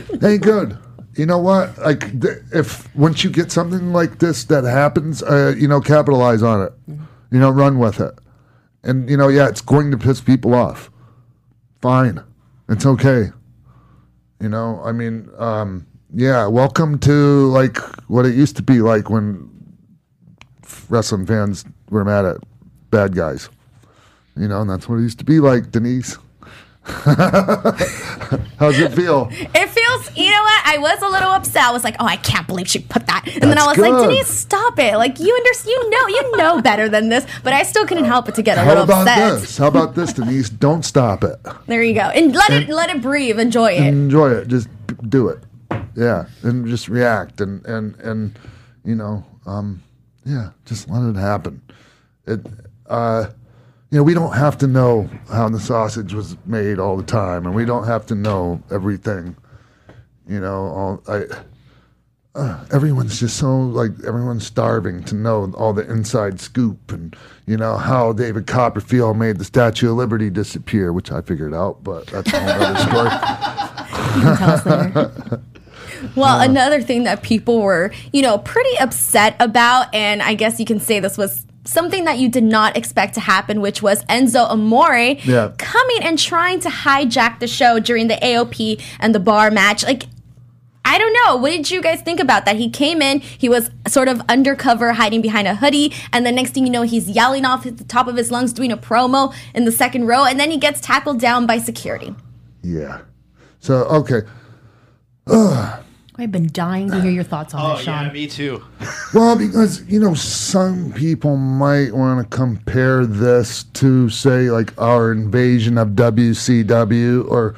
Good. Hey, good. You know what? Like, if once you get something like this that happens, uh, you know, capitalize on it. You know, run with it. And you know, yeah, it's going to piss people off. Fine, it's okay. You know, I mean, um, yeah. Welcome to like what it used to be like when wrestling fans were mad at bad guys. You know, and that's what it used to be like, Denise. (laughs) How's it feel? It feels, you know what? I was a little upset. I was like, oh, I can't believe she put that. And then I was That's like. Denise, stop it. Like, you understand, you know, you know better than this. But I still couldn't help but to get a How little about upset. this? How about this, Denise? Don't stop it. There you go. And let it, let it breathe. Enjoy it. Enjoy it. Just do it. Yeah, and just react and and and you know, um, yeah, just let it happen. It, uh, you know, we don't have to know how the sausage was made all the time, and we don't have to know everything. You know, all I. Uh, everyone's just so like everyone's starving to know all the inside scoop and you know how David Copperfield made the Statue of Liberty disappear, which I figured out, but that's a whole other (laughs) story. (laughs) You can tell us later. Well, another thing that people were, you know, pretty upset about, and I guess you can say this was something that you did not expect to happen, which was Enzo Amore Yeah. coming and trying to hijack the show during the AOP and the bar match. Like, I don't know. What did you guys think about that? He came in, he was sort of undercover, hiding behind a hoodie, and the next thing you know, he's yelling off at the top of his lungs, doing a promo in the second row, and then he gets tackled down by security. Yeah. So okay. I've been dying to hear your thoughts on Oh this, Sean. yeah, me too. (laughs) Well, because you know, some people might want to compare this to, say, like our invasion of WCW, or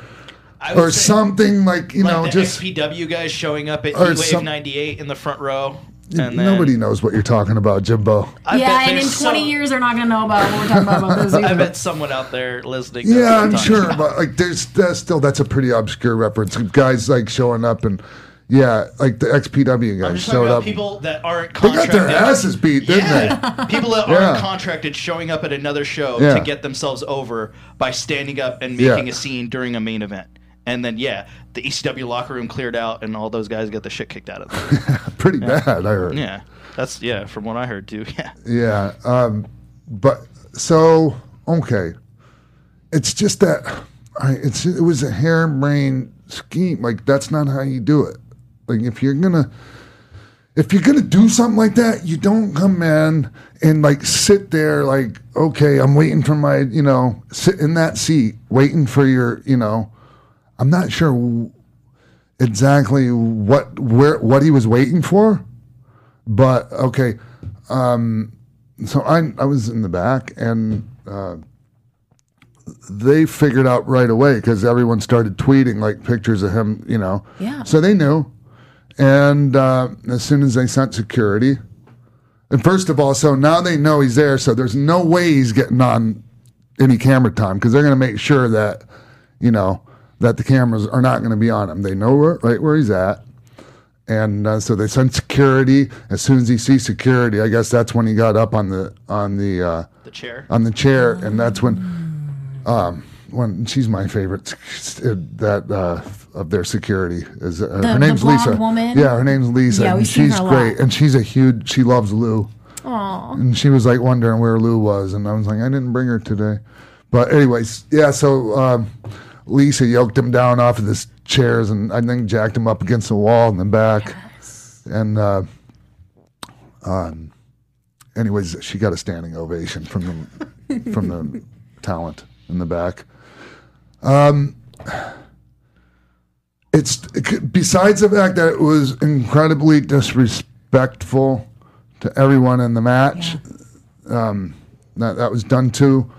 I would or say, something like you like know, the just XPW guys showing up at or Wave some- '98 in the front row, and then nobody knows what you're talking about, Jimbo. I yeah, and in there's 20 some- years, they're not going to know about what we're talking about, about (laughs) this I either. bet someone out there listening. knows Yeah, what I'm talking sure, about. but like, there's that's still that's a pretty obscure reference. Guys like showing up and yeah, like the XPW guys showed up. people that aren't They got contracted. their asses beat, didn't yeah. (laughs) people that aren't contracted showing up at another show Yeah. to get themselves over by standing up and Yeah. making a scene during a main event. And then yeah, the ECW locker room cleared out and all those guys got the shit kicked out of them. they? (laughs) Pretty bad, I heard. yeah. That's yeah, from what I heard too. (laughs) Yeah. Yeah, um, but so okay, it's just that I, it's it was a harebrained scheme. Like that's not how you do it. Like if you're gonna if you're gonna do something like that, you don't come in and like sit there like okay, I'm waiting for my you know sit in that seat waiting for your you know. I'm not sure exactly what where what he was waiting for, but okay. Um, so I I was in the back and uh, they figured out right away because everyone started tweeting like pictures of him, you know. Yeah. So they knew, and uh, as soon as they sent security, and first of all, so now they know he's there. So there's no way he's getting on any camera time because they're going to make sure that you know that the cameras are not going to be on him. They know where, right where he's at. And uh, so they sent security. As soon as he sees security, I guess that's when he got up on the on the uh, The chair. on the chair, and that's when, um, when she's my favorite. uh, That uh, of their security is uh, The- her name's Lisa. woman? Yeah, her name's Lisa. Yeah, and she's her a great, and she's a huge. She loves Lou, Aw. and she was like wondering where Lou was, and I was like, I didn't bring her today. But anyways, yeah. So um, Lisa yoked him down off of his chairs, and I think jacked him up against the wall in the back, Yes. and. Uh, um, anyways, she got a standing ovation from the from the talent in the back. Um, it's besides the fact that it was incredibly disrespectful to everyone in the match. Um, that that was done too.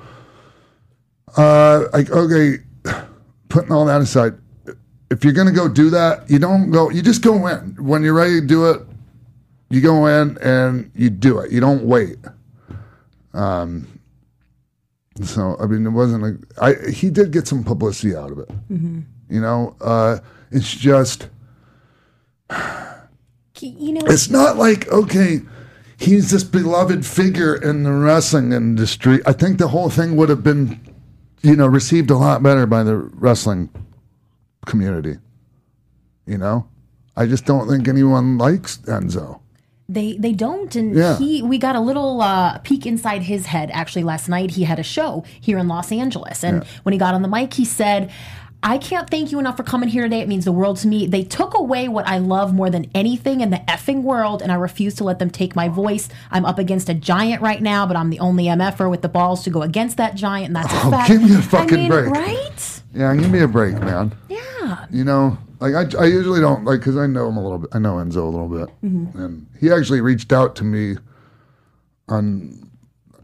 Uh, like okay, putting all that aside, if you're gonna go do that, you don't go. You just go in when you're ready to do it. You go in and you do it. You don't wait. Um. So I mean, it wasn't a. I he did get some publicity out of it. You know, uh, it's just You know, it's not like okay, he's this beloved figure in the wrestling industry. I think the whole thing would have been, you know, received a lot better by the wrestling community. You know, I just don't think anyone likes Enzo. They they don't, and Yeah. he we got a little uh, peek inside his head actually last night. He had a show here in Los Angeles, and Yeah. when he got on the mic, he said. I can't thank you enough for coming here today. It means the world to me. They took away what I love more than anything in the effing world, and I refuse to let them take my voice. I'm up against a giant right now, but I'm the only MFer with the balls to go against that giant, and that's a (laughs) Oh, fact. give me a fucking mean, break. right? Yeah, give me a break, man. Yeah. You know, like I, I usually don't like because I know him a little bit. I know Enzo a little bit, and he actually reached out to me on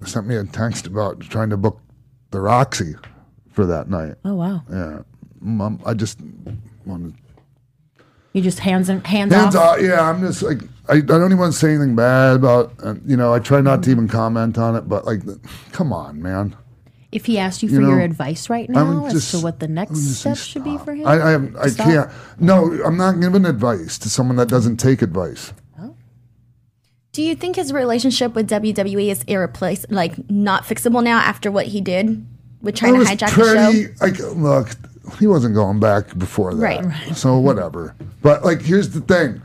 sent me a text about trying to book the Roxy for that night. Oh wow. Yeah, Mom, I just wanted You just hands and hands, hands off. off. Yeah, I'm just like I, I don't even want to say anything bad about. Uh, you know, I try not to even comment on it, but like, come on, man. If he asked you You for your advice right now as just- to what the next step should be for him, I I, I can't. No, I'm not giving advice to someone that doesn't take advice. Do you think his relationship with WWE is irreplaceable, like not fixable now after what he did with trying to hijack pretty. the show? Like, look, he wasn't going back before that, Right, right. So whatever. But like, here's the thing: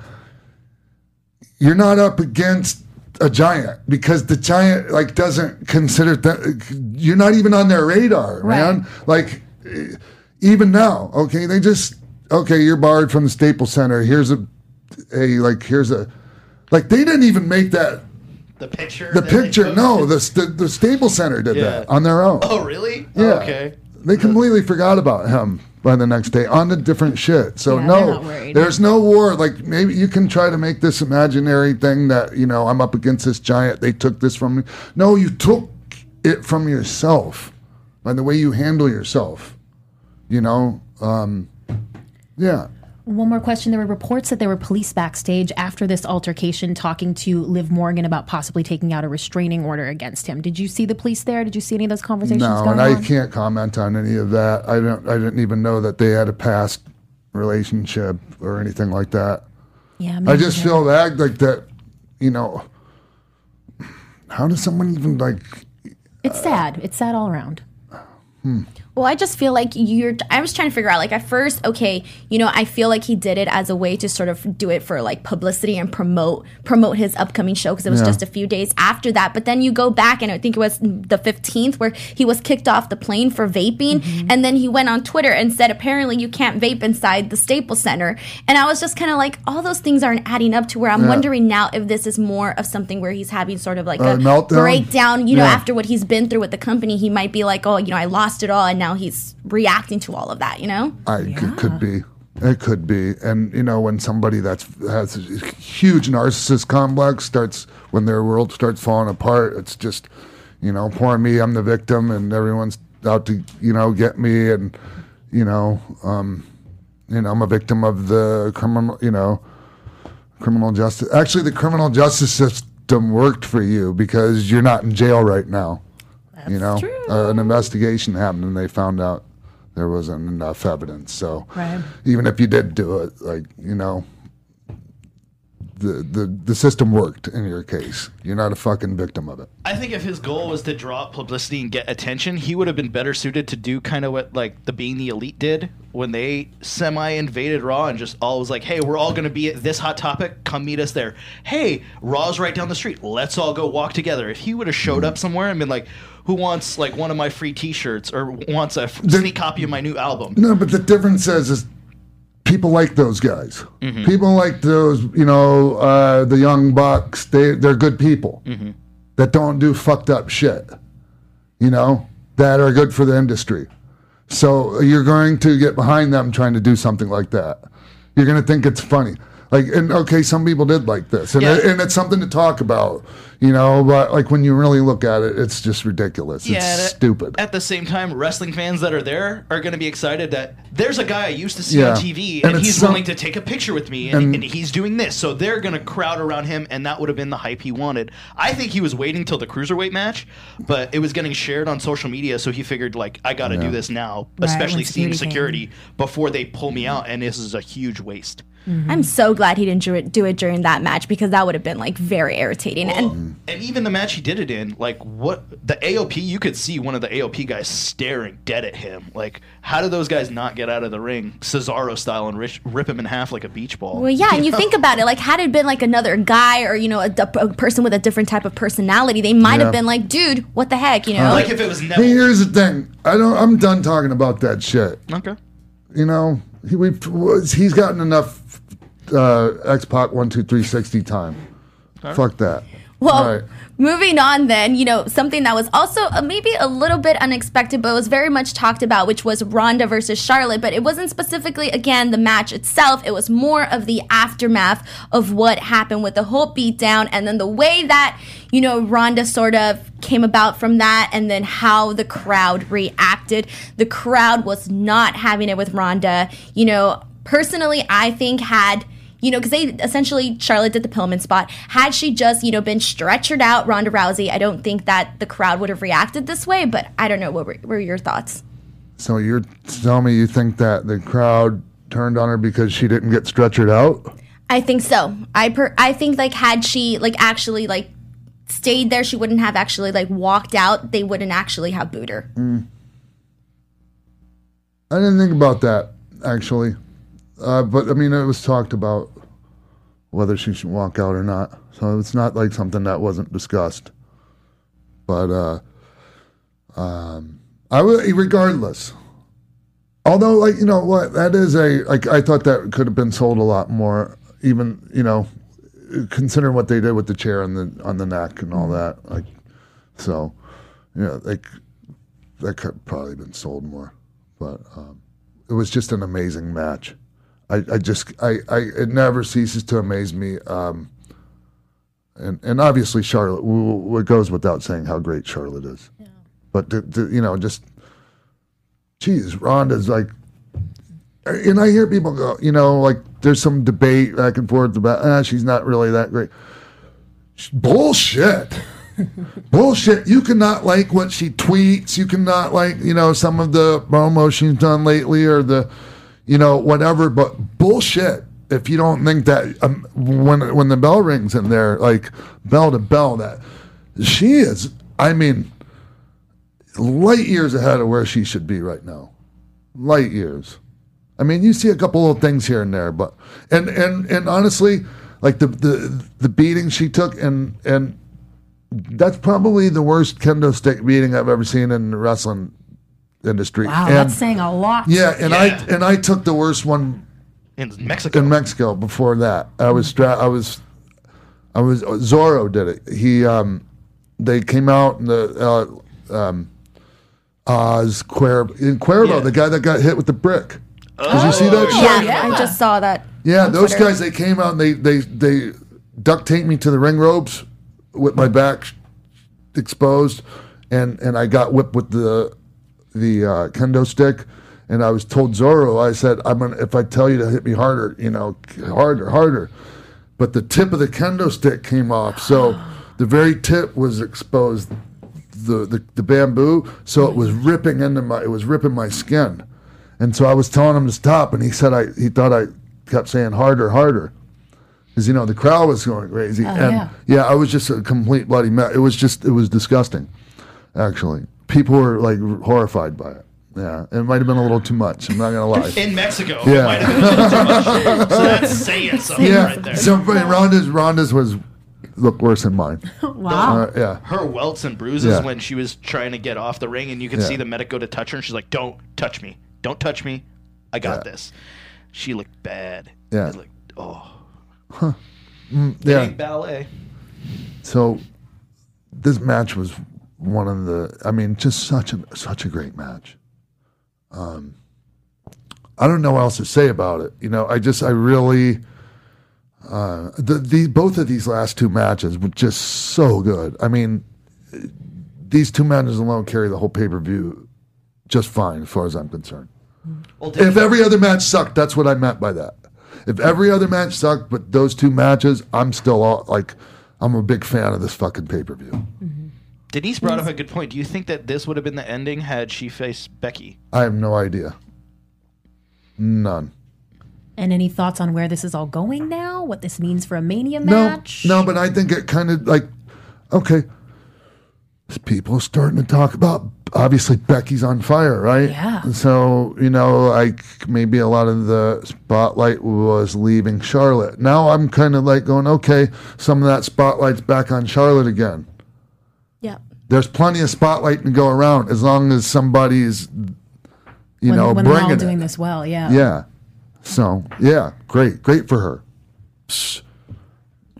you're not up against a giant because the giant like doesn't consider that. You're not even on their radar, man. Like, even now, okay, they just okay, you're barred from the Staples Center. Here's a, a like, here's a, like they didn't even make that. The picture. The picture, no, the, the the Staples Center did Yeah. that on their own. Oh really? Yeah. Okay. They completely forgot about him by the next day on the different shit. So Yeah, no, there's no war. Like maybe you can try to make this imaginary thing that you know I'm up against this giant. They took this from me. No, you took it from yourself by the way you handle yourself. You know, um, yeah. One more question. There were reports that there were police backstage after this altercation talking to Liv Morgan about possibly taking out a restraining order against him. Did you see the police there? Did you see any of those conversations No, and I on? can't comment on any of that. I don't. I didn't even know that they had a past relationship or anything like that. Yeah, I just feel bad, like that. You know, how does someone even like? it's sad. It's sad all around. Hmm. Well, I just feel like you're. I was trying to figure out, like, at first, okay, you know, I feel like he did it as a way to sort of do it for like publicity and promote promote his upcoming show because it was Yeah. just a few days after that. But then you go back, and I think it was the 15th where he was kicked off the plane for vaping, Mm-hmm. and then he went on Twitter and said apparently you can't vape inside the Staples Center, and I was just kind of like, all those things aren't adding up to where I'm Yeah. wondering now if this is more of something where he's having sort of like A a meltdown? breakdown, you know, Yeah. after what he's been through with the company, he might be like, oh, you know, I lost it all, and now he's reacting to all of that, you know? I it could be. It could be, and you know, when somebody that's has a huge narcissist complex starts, when their world starts falling apart, it's just, you know, poor me, I'm the victim, and everyone's out to, you know, get me, and you know, um, you know, I'm a victim of the criminal, you know, criminal justice. Actually, the criminal justice system worked for you because you're not in jail right now. You know, Uh, an investigation happened, and they found out there wasn't enough evidence. So Right. even if you did do it, like you know, the the the system worked in your case. You're not a fucking victim of it. I think if his goal was to draw up publicity and get attention, he would have been better suited to do kind of what like the Being the Elite did when they semi invaded Raw and just all was like, "Hey, we're all going to be at this hot topic. Come meet us there." Hey, Raw's right down the street. Let's all go walk together. If he would have showed up somewhere and been like, "Who wants like one of my free T-shirts or wants a f- sneak copy of my new album?" No, but the difference is, is people like those guys. Mm-hmm. People like those, you know, uh, the young bucks. They they're good people Mm-hmm. that don't do fucked up shit. You know, that are good for the industry. So you're going to get behind them trying to do something like that. You're going to think it's funny. Like, and okay, some people did like this, and, Yeah. it, and it's something to talk about, you know. But like when you really look at it, it's just ridiculous. and it's stupid. At the same time, wrestling fans that are there are going to be excited that there's a guy I used to see Yeah. on TV, And and, he's some- willing to take a picture with me, and, And- and he's doing this. So they're going to crowd around him, and that would have been the hype he wanted. I think he was waiting till the cruiserweight match, but it was getting shared on social media, so he figured like I got to do this now, Right, especially seeing security security before they pull me out, and this is a huge waste. Mm-hmm. I'm so glad he didn't do it, do it during that match because that would have been like very irritating. and And even the match he did it in, like what the AOP, you could see one of the AOP guys staring dead at him. Like, how do those guys not get out of the ring, Cesaro style, and rip, rip him in half like a beach ball? well, yeah, and you (laughs) think about it, like had it been like another guy or you know a, a person with a different type of personality, they might Yeah. have been like, dude, what the heck, you know? like if it was Neville. Hey, here's the thing. I don't. I'm done talking about that shit. okay. You know, he we've he's gotten enough uh, X Pac one two three sixty time. Fuck that. Well, right. moving on then, you know, something that was also uh, maybe a little bit unexpected, but was very much talked about, which was Ronda versus Charlotte. But it wasn't specifically, again, the match itself. It was more of the aftermath of what happened with the whole beatdown and then the way that, you know, Ronda sort of came about from that and then how the crowd reacted. The crowd was not having it with Ronda. You know, personally, I think had you know, because they essentially Charlotte did the Pillman spot. Had she just, you know, been stretchered out Ronda Rousey, I don't think that the crowd would have reacted this way. But I don't know. What were, were your thoughts? So you're telling me you think that the crowd turned on her because she didn't get stretchered out? I think so. I per- I think like had she like actually like stayed there, she wouldn't have actually like walked out. They wouldn't actually have booed her. I didn't think about that actually, uh, but I mean it was talked about whether she should walk out or not. So it's not like something that wasn't discussed. But uh, um, I would regardless. Although, like you know what, that is a like I thought that could have been sold a lot more. Even you know, considering what they did with the chair on the on the neck and all that. Like, so yeah, like that could probably been sold more, but um, it was just an amazing match. I, I just I, I it never ceases to amaze me. Um, and and obviously Charlotte, it goes without saying how great Charlotte is. But to, to, you know, just geez, Ronda's like, and I hear people go, you know, like there's some debate back and forth about ah, she's not really that great. Bullshit. (laughs) Bullshit. You cannot like what she tweets. You cannot like, you know, some of the promo she's done lately or the, you know, whatever. But bullshit. If you don't think that um, when when the bell rings in there, like bell to bell, that she is. I mean, light years ahead of where she should be right now. Light years. I mean, you see a couple little things here and there, but and and and honestly, like the the the beating she took, and and that's probably the worst kendo stick beating I've ever seen in wrestling industry. Wow, and, that's saying a lot. yeah, and Yeah. I and I took the worst one in Mexico. in Mexico before that. I was stra- I was I was Zorro did it. He um they came out in the uh, um Oz Cuervo, in Cuervo, Yeah. the guy that got hit with the brick. Did you see that shit? Yeah, I just saw that. Yeah, those Twitter. guys they came out and they they they duct taped me to the ring ropes with my back exposed, and and I got whipped with the the uh, kendo stick, and I was told Zorro, I said, I'm gonna if I tell you to hit me harder, you know, harder, harder, but the tip of the kendo stick came off, so (sighs) the very tip was exposed. The, the, the bamboo, so it was ripping into my it was ripping my skin, and so I was telling him to stop, and he said I he thought I kept saying harder, harder, because you know the crowd was going crazy, oh, and yeah. I was just a complete bloody mess. It was just it was disgusting, actually. People were like horrified by it. Yeah, it might have been a little too much. I'm not gonna lie. (laughs) in Mexico. Yeah. It might have been a little too much. (laughs) So that's saying something yeah, right there. so but Ronda's Ronda's was look worse than mine. (laughs) Wow. Uh, yeah, her welts and bruises Yeah. when she was trying to get off the ring, and you could Yeah. see the medic go to touch her, and she's like, "Don't touch me! Don't touch me! I got Yeah. this." She looked bad. Yeah. It looked, oh, yeah. Ain't ballet. So this match was one of the I mean just such a such a great match. Um I don't know what else to say about it. You know, I just I really uh the, the both of these last two matches were just so good. I mean these two matches alone carry the whole pay-per-view just fine as far as I'm concerned. Well, If every other match sucked, that's what I meant by that. If every other match sucked, but those two matches, I'm still all, like, I'm a big fan of this fucking pay per view. Denise brought up a good point. Do you think that this would have been the ending had she faced Becky? I have no idea. None. And any thoughts on where this is all going now? What this means for a Mania No, match? no, but I think it kind of like, okay, people starting to talk about. Obviously, Becky's on fire, right? Yeah. So you know, like maybe a lot of the spotlight was leaving Charlotte. Now I'm kind of like going, okay, some of that spotlight's back on Charlotte again. There's plenty of spotlight to go around as long as somebody's, you when, know, when they're all doing it. this well, yeah. Yeah. So yeah, great, great for her. Psh.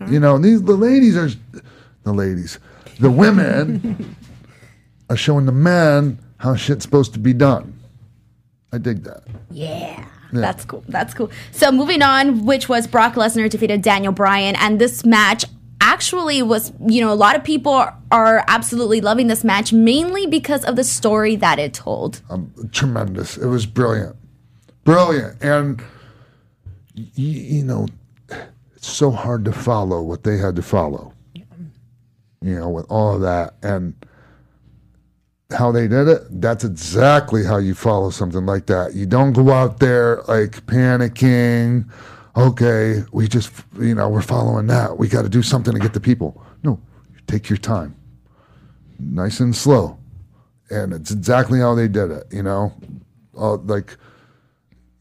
You know, these the ladies are the ladies, the women (laughs) are showing the men how shit's supposed to be done. I dig that. Yeah. Yeah. That's cool. That's cool. So moving on, which was Brock Lesnar defeated Daniel Bryan, and this match actually was, you know, a lot of people are, are absolutely loving this match mainly because of the story that it told. Um, tremendous. It was brilliant, brilliant, and y- you know, it's so hard to follow what they had to follow. You know, with all of that and how they did it. That's exactly how you follow something like that. You don't go out there like panicking. Okay, we just you know we're following that. We got to do something to get the people. No, take your time, nice and slow and it's exactly how they did it. You know, uh, like,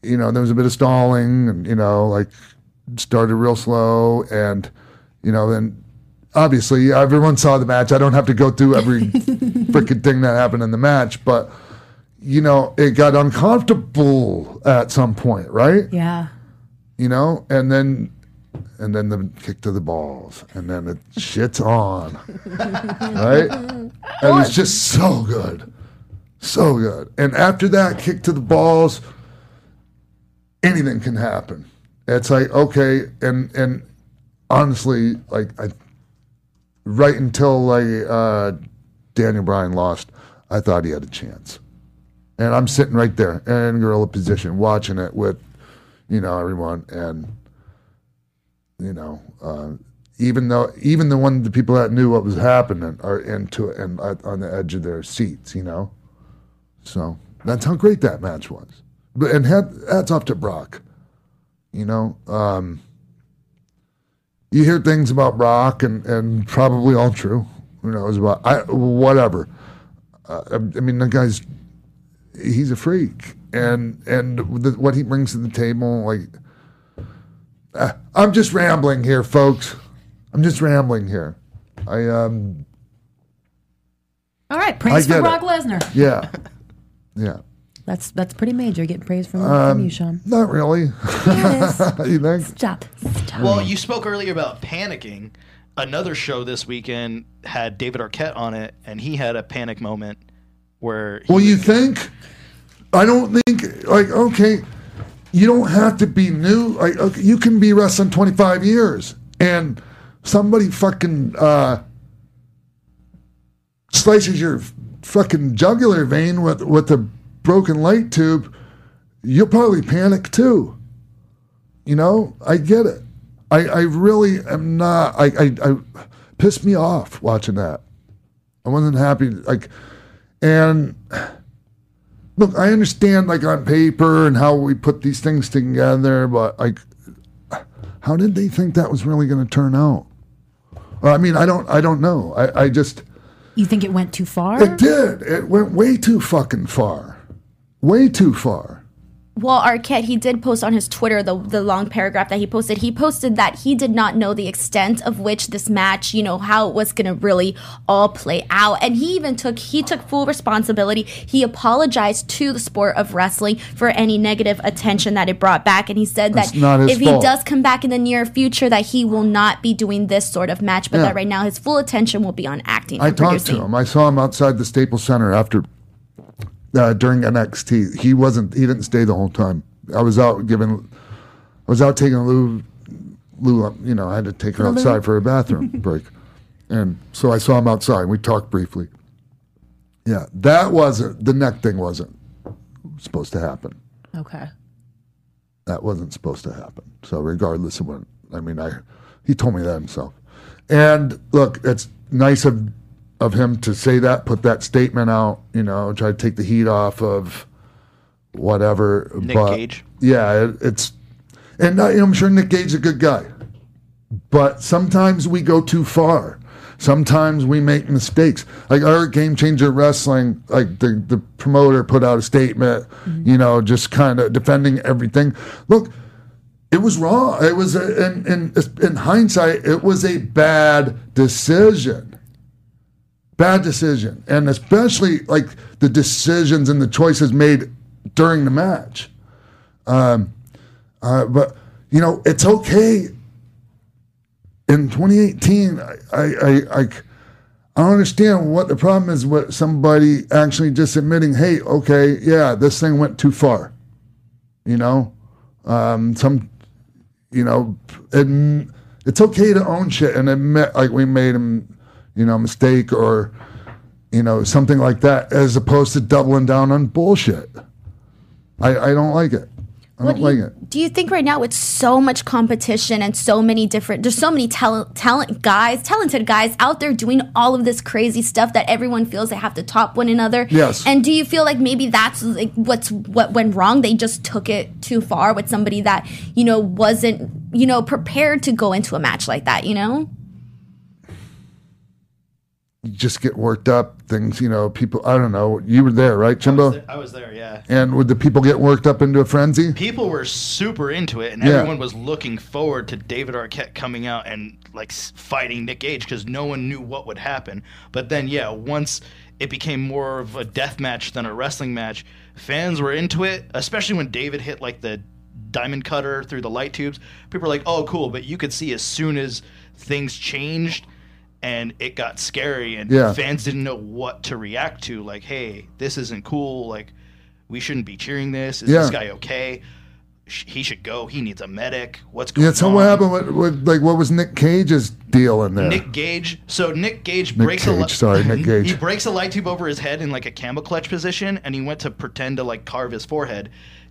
you know, there was a bit of stalling, and you know, like started real slow, and you know, then obviously everyone saw the match. I don't have to go through every (laughs) freaking thing that happened in the match, but you know, it got uncomfortable at some point, right? Yeah. You know, and then. And then the kick to the balls, and then the (laughs) shit's on, right? And it's just so good, So good. And after that kick to the balls, anything can happen. It's like okay, and and honestly, like I, right until like uh, Daniel Bryan lost, I thought he had a chance. And I'm sitting right there in gorilla position, watching it with, you know, everyone, and you know, uh, even though even the one the people that knew what was happening are into and uh, on the edge of their seats, you know. So that's how great that match was. But and hat, hats off to Brock. You know, um, you hear things about Brock and, and probably all true. Who knows about I whatever. Uh, I, I mean, the guy's he's a freak, and and the, what he brings to the table, like uh, I'm just rambling here, folks. I'm just rambling here. I um All right, praise I for get Brock. Lesnar. yeah yeah. That's that's pretty major. Getting praise from, Um, from you, Sean. Not really. (laughs) you think? Stop. Stop. Well, you spoke earlier about panicking. Another show this weekend had David Arquette on it, and he had a panic moment where he Well, you think? I don't think like okay. You don't have to be new. Like okay, you can be wrestling 25 years, and somebody fucking uh, slices your fucking jugular vein with with a broken light tube. You'll probably panic too. You know, I get it. I, I really am not. I, I, I pissed me off watching that. I wasn't happy. Like, and look, I understand like on paper and how we put these things together, but like, how did they think that was really going to turn out? I mean, I don't, I don't know. I, I just, you think it went too far? it did. It went way too fucking far, way too far. Well, Arquette, he did post on his Twitter the the long paragraph that he posted. He posted that he did not know the extent of which this match, you know, how it was going to really all play out, and he even took he took full responsibility. He apologized to the sport of wrestling for any negative attention that it brought back, and he said That's that if he does come back in the near future, that he will not be doing this sort of match, but Yeah. that right now his full attention will be on acting. I talked producing. to him. I saw him outside the Staples Center after uh, during NXT. He wasn't. He didn't stay the whole time. I was out giving. I was out taking Lou. Lou, you know, I had to take her outside for a bathroom (laughs) break, and so I saw him outside. We talked briefly. Yeah, that wasn't the neck thing. Wasn't supposed to happen. Okay. That wasn't supposed to happen. So regardless of what, I mean, I he told me that himself. And look, it's nice of of him to say that, put that statement out. You know, try to take the heat off of whatever. Nick but, Gage. Yeah, it, it's and I, I'm sure Nick Gage is a good guy, but sometimes we go too far. Sometimes we make mistakes. Like our Game Changer Wrestling, like the, the promoter put out a statement, mm-hmm. you know, just kind of defending everything. Look, it was wrong. It was, a, in, in, in hindsight, it was a bad decision. Bad decision. And especially like the decisions and the choices made during the match. Um, uh, but, you know, it's okay in 2018, I, I, I, I, don't understand what the problem is with somebody actually just admitting, hey, okay, yeah, this thing went too far. You know, um, some, you know, it's okay to own shit and admit like we made a, you know, mistake or, you know, something like that, as opposed to doubling down on bullshit. I, I don't like it. I What don't do like you, it. do you think right now with so much competition and so many different there's so many talent talent guys talented guys out there doing all of this crazy stuff that everyone feels they have to top one another Yes. and do you feel like maybe that's like what's what went wrong they just took it too far with somebody that you know wasn't you know prepared to go into a match like that you know just get worked up. Things, you know, people. I don't know. You were there, right, I was, there, I was there, yeah. And would the people get worked up into a frenzy? People were super into it, and Yeah. everyone was looking forward to David Arquette coming out and like fighting Nick Gage because no one knew what would happen. But then, yeah, once it became more of a death match than a wrestling match, fans were into it. Especially when David hit like the diamond cutter through the light tubes. People were like, "Oh, cool!" But you could see as soon as things changed and it got scary, and Yeah. fans didn't know what to react to. Like, hey, this isn't cool. Like, we shouldn't be cheering this. Is Yeah. this guy okay? He should go. He needs a medic. What's going on? Yeah, so on? what happened with, with like what was Nick Cage's deal in there? Nick Gage. So Nick Gage Nick breaks a Cage, li- sorry, Nick (laughs) Gage. he breaks a light tube over his head in like a camel clutch position, and he went to pretend to like carve his forehead.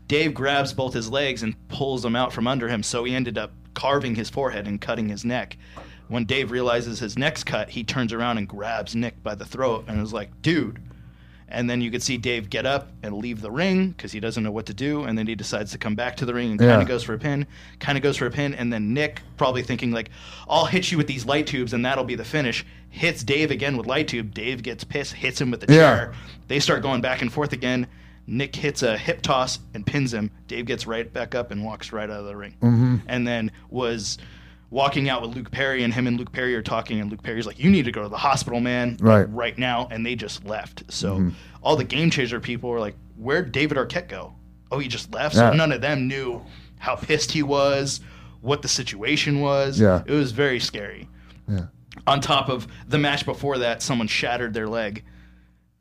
Dave grabs both his legs and pulls them out from under him, so he ended up carving his forehead and cutting his neck. When Dave realizes his neck's cut, he turns around and grabs Nick by the throat and is like, "Dude." And then you could see Dave get up and leave the ring because he doesn't know what to do. And then he decides to come back to the ring and kind Yeah. of goes for a pin, kind of goes for a pin. And then Nick, probably thinking, like, I'll hit you with these light tubes and that'll be the finish, hits Dave again with light tube. Dave gets pissed, hits him with the Yeah. chair. They start going back and forth again. Nick hits a hip toss and pins him. Dave gets right back up and walks right out of the ring. Mm-hmm. And then was walking out with Luke Perry, and him and Luke Perry are talking, and Luke Perry's like, "You need to go to the hospital, man, Right. Mm-hmm. right now." And they just left. So all the game changer people were like, "Where'd David Arquette go? Oh, he just left." So Yeah. none of them knew how pissed he was, what the situation was. Yeah. it was very scary. Yeah. On top of the match before that, someone shattered their leg.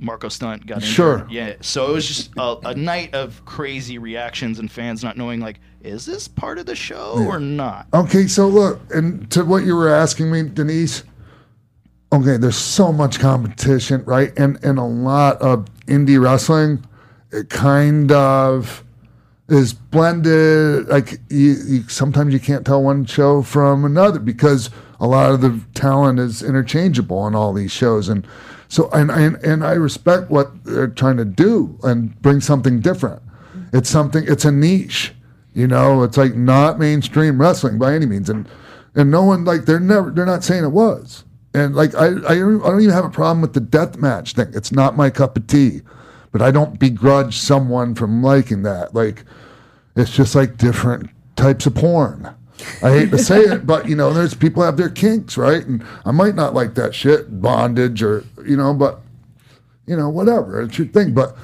Marko Stunt got injured. Sure. Yeah. So it was just a, a night of crazy reactions and fans not knowing like, is this part of the show or not? Okay, so look, and to what you were asking me, Denise. Okay, there's so much competition, right? And and a lot of indie wrestling, it kind of is blended. Like you, you, sometimes you can't tell one show from another because a lot of the talent is interchangeable on all these shows, and so and and, and I respect what they're trying to do and bring something different. It's something. It's a niche. You know, it's like not mainstream wrestling by any means, and and no one like they're never they're not saying it was. And like I I don't, even have a problem with the death match thing. It's not my cup of tea, but I don't begrudge someone from liking that. Like it's just like different types of porn. I hate to say it, but you know, there's people have their kinks, right? And I might not like that shit, bondage or you know, but you know, whatever. It's your thing. But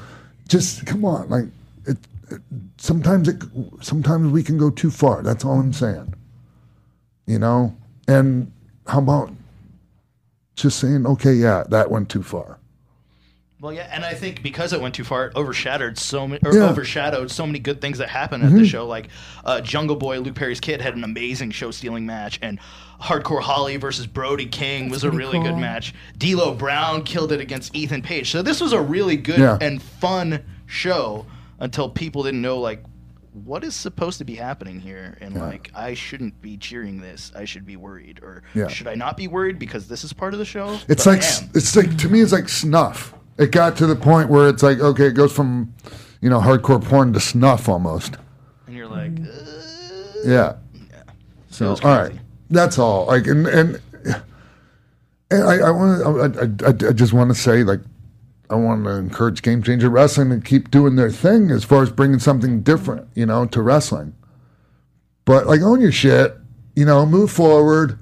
just come on, like it, it sometimes it sometimes we can go too far. That's all I'm saying. You know? And how about just saying, okay, yeah, that went too far. Well, yeah, and I think because it went too far, it overshadowed so many, or Yeah. overshadowed so many good things that happened at the show. Like uh, Jungle Boy, Luke Perry's kid, had an amazing show-stealing match, and Hardcore Holly versus Brody King was a really good match. D'Lo Brown killed it against Ethan Page, so this was a really good Yeah. and fun show until people didn't know like what is supposed to be happening here and like i shouldn't be cheering this i should be worried or Yeah. should i not be worried because this is part of the show It's But like it's like to me, it's like snuff. It got to the point where it's like, okay, it goes from, you know, hardcore porn to snuff almost. and you're like uh, Yeah. So all right, that's all. Like and and, and I I want I, I, I just want to say like I want to encourage Game Changer Wrestling to keep doing their thing as far as bringing something different, you know, to wrestling. But like own your shit, you know, move forward.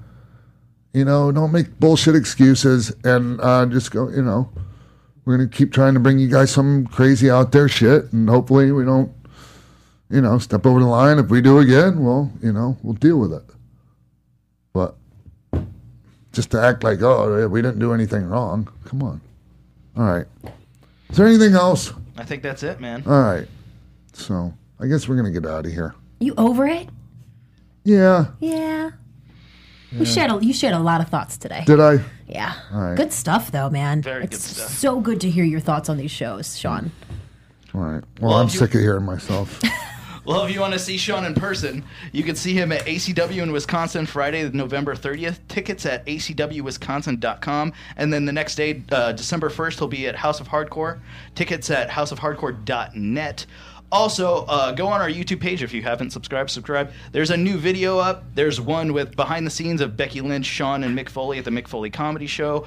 You know, don't make bullshit excuses and uh, just go. You know, we're gonna keep trying to bring you guys some crazy out there shit, and hopefully we don't you know, step over the line. If we do again, well, you know, we'll deal with it. But just to act like, oh, we didn't do anything wrong. Come on. All right. Is there anything else? i think that's it man All right. So I guess we're gonna get out of here. You over it? Yeah. Yeah. You shared a, you shared a lot of thoughts today. Did I? yeah. right. Good stuff though, man. Very good it's stuff. so good to hear your thoughts on these shows, Sean. All right. Well, Well, I'm you- sick of hearing myself. (laughs) Well, if you want to see Sean in person, you can see him at ACW in Wisconsin Friday, November 30th. Tickets at acwwisconsin.com. And then the next day, uh, December 1st, he'll be at House of Hardcore. Tickets at houseofhardcore.net. Also, uh, go on our YouTube page if you haven't subscribed. Subscribe. There's a new video up. There's one with behind the scenes of Becky Lynch, Sean, and Mick Foley at the Mick Foley Comedy Show.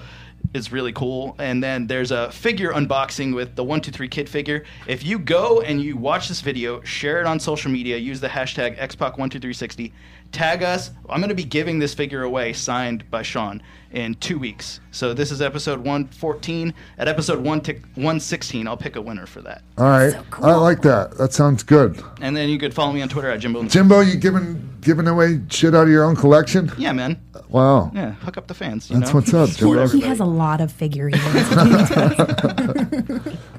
It's really cool. And then there's a figure unboxing with the 123 Kid figure. If you go and you watch this video, share it on social media, use the hashtag XPAC12360, tag us. I'm going to be giving this figure away signed by Sean. in two weeks. So this is episode 114. At episode 1 tick 116, I'll pick a winner for that. All right, I like that. That sounds good. And then you could follow me on Twitter at Jimbo. Jimbo, you giving giving away shit out of your own collection? Yeah, man. Wow. Yeah, hook up the fans. You That's know? what's up, (laughs) Support Jimbo. He has a lot of figurines. (laughs) (laughs)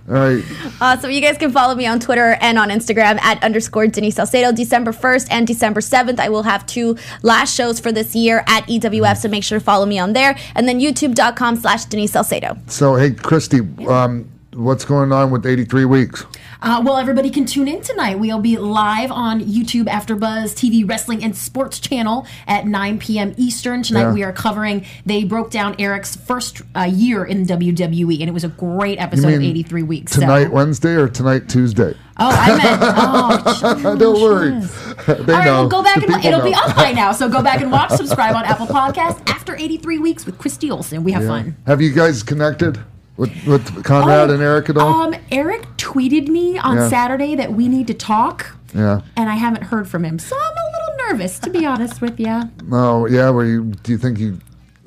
All right. Uh, so you guys can follow me on Twitter and on Instagram at underscore Denise Salcedo. December 1st and December 7th, I will have two last shows for this year at EWF, so make sure to follow me on there. And then youtube.com slash Denise Salcedo. So, hey, Christy, um, what's going on with 83 weeks? Uh, well, everybody can tune in tonight. We'll be live on YouTube After Buzz TV Wrestling and Sports Channel at 9 p.m. Eastern. Tonight Yeah. we are covering, they broke down Eric's first uh, year in WWE, and it was a great episode of 83 weeks. so- Tonight, Wednesday, or tonight, Tuesday? Oh, I meant. Oh, (laughs) Don't worry. they All right, know. well, go back The and it'll be up by (laughs) now. So go back and watch. Subscribe on Apple Podcasts. After 83 weeks with Christy Olsen, we have Yeah. fun. Have you guys connected with, with Conrad Oh, and Eric at all? Um, Eric tweeted me on Yeah. Saturday that we need to talk, yeah. and I haven't heard from him. So I'm a little nervous, to be honest with you. Oh, yeah. Where you do you think you?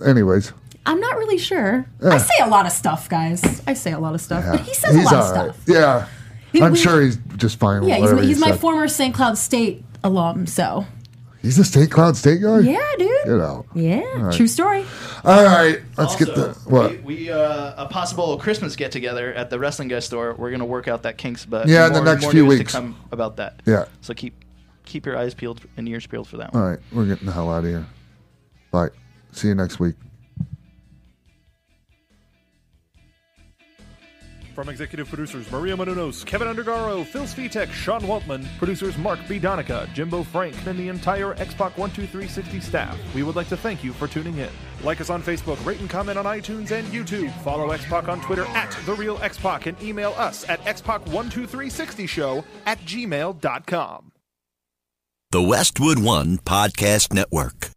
Anyways, I'm not really sure. Yeah. I say a lot of stuff, guys. I say a lot of stuff, yeah. but he says he's a lot of right. stuff. Yeah. He- I'm we- sure he's just fine. with Yeah, he's, my- he's he my said. former St. Cloud State alum, so He's a State Cloud State guy. yeah, dude. Get out. Yeah, right. true story. All right. Let's get the what? We, we uh, a possible Christmas get together at the Wrestling Guy store. We're gonna work out that kinks, but Yeah, in the next more few weeks. to come about that. Yeah. So keep keep your eyes peeled and ears peeled for that All one. right. We're getting the hell out of here. Bye. See you next week. From executive producers Maria Menounos, Kevin Undergaro, Phil Svitek, Sean Waltman, producers Mark B. Donica, Jimbo Frank, and the entire Xpac 12360 staff, we would like to thank you for tuning in. Like us on Facebook, rate and comment on iTunes and YouTube. Follow Xpac on Twitter at The Real Xpac and email us at xpac12360show at gmail.com. The Westwood One Podcast Network.